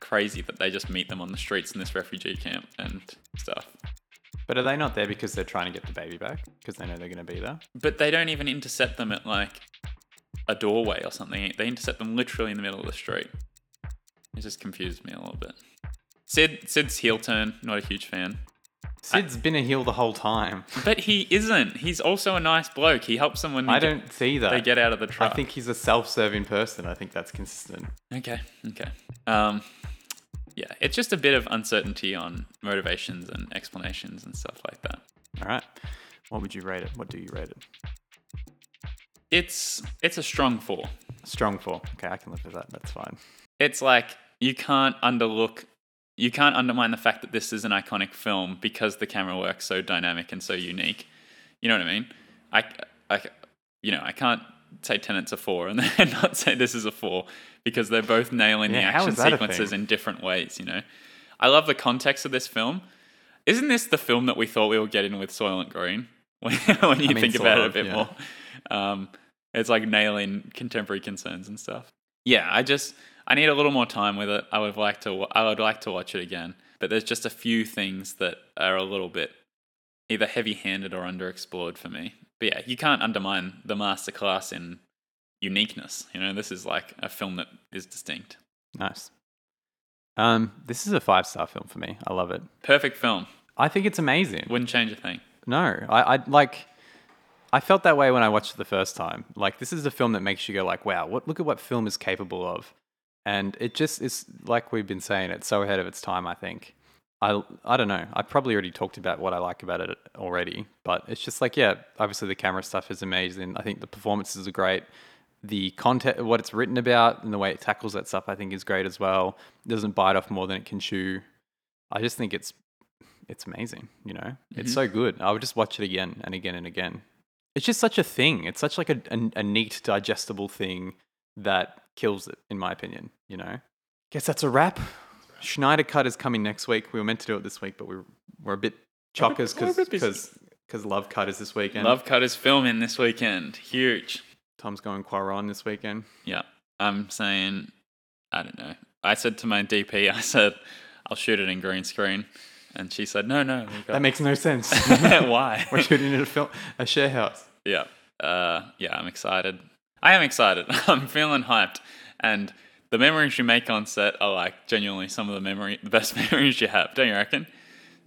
crazy that they just meet them on the streets in this refugee camp and stuff.
But are they not there because they're trying to get the baby back? Because they know they're going to be there?
But they don't even intercept them at like a doorway or something. They intercept them literally in the middle of the street. It just confused me a little bit. Sid, Sid's heel turn, not a huge fan.
Sid's been a heel the whole time. *laughs*
But he isn't. He's also a nice bloke. He helps someone.
I don't see that.
they get out of the truck.
I think he's a self-serving person. I think that's consistent.
Okay, okay. Um, yeah, it's just a bit of uncertainty on motivations and explanations and stuff like that.
All right. What would you rate it? What do you rate it?
It's it's a strong four.
Strong four. Okay, I can live with that. That's fine.
it's like you can't underlook you can't undermine the fact that this is an iconic film because the camera work's so dynamic and so unique you know what i mean i, I you know i can't say tenet's a four and then *laughs* not say this is a four because they're both nailing the
Yeah, how
action
is that a
sequences in different ways you know i love the context of this film isn't this the film that we thought we were getting with soylent green when, *laughs* when you
mean,
think about it a bit
yeah.
more um, it's like nailing contemporary concerns and stuff yeah, I just I need a little more time with it. I would like to I would like to watch it again, but there's just a few things that are a little bit either heavy-handed or underexplored for me. But yeah, you can't undermine the masterclass in uniqueness. You know, this is like a film that is distinct.
Nice. Um, this is a five-star film for me. I love it.
Perfect film.
I think it's amazing.
Wouldn't change a thing.
No, I, I like. I felt that way when I watched it the first time. Like, this is a film that makes you go, like, "Wow, what? Look at what film is capable of," and it just is like we've been saying. It's so ahead of its time. I think. I I don't know. I probably already talked about what I like about it already, but it's just like, yeah, obviously the camera stuff is amazing. I think the performances are great. The content, what it's written about, and the way it tackles that stuff, I think is great as well. It doesn't bite off more than it can chew. I just think it's it's amazing. You know, it's mm-hmm. so good. I would just watch it again and again and again. It's just such a thing. It's such like a, a, a neat, digestible thing that kills it, in my opinion. You know. Guess that's a wrap. Schneider Cut is coming next week. We were meant to do it this week, but we were, we're a bit chockers
we're a bit busy.
because because Love Cut is this weekend.
Love Cut is filming this weekend. Huge.
Tom's going Cuarón this weekend.
Yeah. I'm saying I don't know. I said to my DP, *laughs* I said, I'll shoot it in green screen. And she said, No, no,
That makes no sense. *laughs* *laughs*
why?
we're shooting in a film, a share house.
Yeah. Uh, yeah, I'm excited. I am excited. *laughs* I'm feeling hyped. And the memories you make on set are like genuinely some of the memory, the best memories you have. Don't you reckon?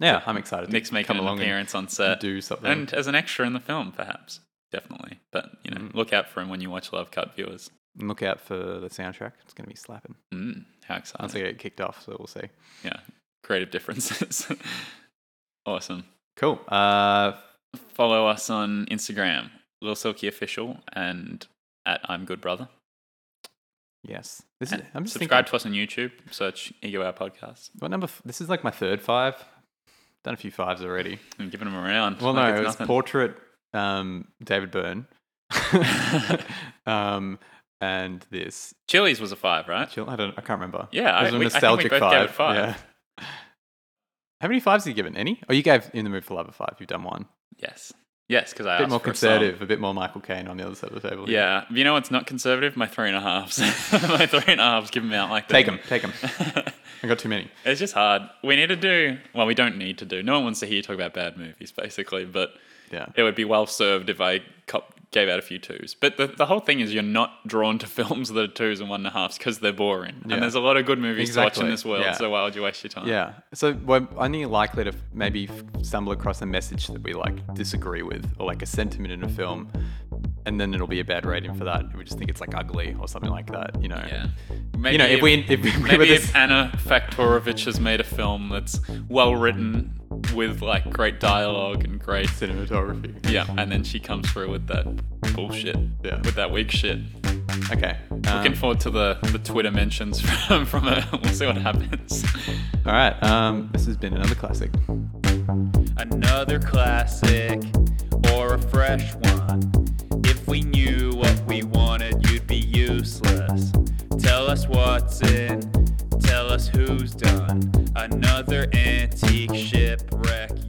Yeah, I'm excited.
Nick's
to
making
come
an
along
appearance on set,
do something.
and as an extra in the film, perhaps. Definitely. But you know,
Mm.
look out for him when you watch Love Cut viewers.
Look out for the soundtrack. It's going to be slapping
Mm, how
once
exciting!
I get kicked off. So we'll see.
Yeah, creative differences. *laughs* awesome.
Cool. Uh,
Follow us on Instagram, Little Silky Official, and at I'm Good Brother.
yes. This is.
And
I'm just
subscribe
thinking.
to us on YouTube. Search Ego Our Podcast.
What number? f- This is like my third five. Done a few fives already.
I'm giving them around.
Well,
like
no,
it's
it was
nothing.
portrait. Um, David Byrne. *laughs* um, and this.
Chili's was a five, right?
Chill. I don't. I can't remember.
Yeah,
it was
I-
a
we- I think we
nostalgic
both
five.
gave it five.
Yeah. How many fives have you given? Any? Oh, you gave In the Mood for Love a five. You've done one.
Yes. Yes, because I
A bit more
for a
conservative, a bit more Michael Caine on the other side of the table. here.
Yeah, you know what's not conservative? My three and a halves. *laughs* My three and a halves give them out like that.
Take them, take them. I got too many.
It's just hard. We need to do. Well, we don't need to do. No one wants to hear you talk about bad movies, basically. But
Yeah.
it would be well served if I cop, gave out a few twos. But the, the whole thing is, you're not drawn to *laughs* films that are twos and one and a halves because they're boring.
Yeah.
And there's a lot of good movies to watch in this world.
yeah.
So why would you waste your time?
Yeah. So we're only likely to maybe stumble across a message that we like disagree with, or like a sentiment in a film, and then it'll be a bad rating for that. We just think it's like ugly or something like that. You know.
Yeah. Maybe
You know, if we if we,
Maybe
this,
if Anna Faktorovich has made a film that's well written with like great dialogue and great
cinematography.
yeah, and then she comes through with that bullshit,
Yeah.
with that weak shit.
Okay.
Looking
um,
forward to the, the Twitter mentions *laughs* from from her. We'll see what happens.
all right. Um, this has been another classic.
Another classic or a fresh one. useless. Tell us what's in, tell us who's done. Another antique shipwreck.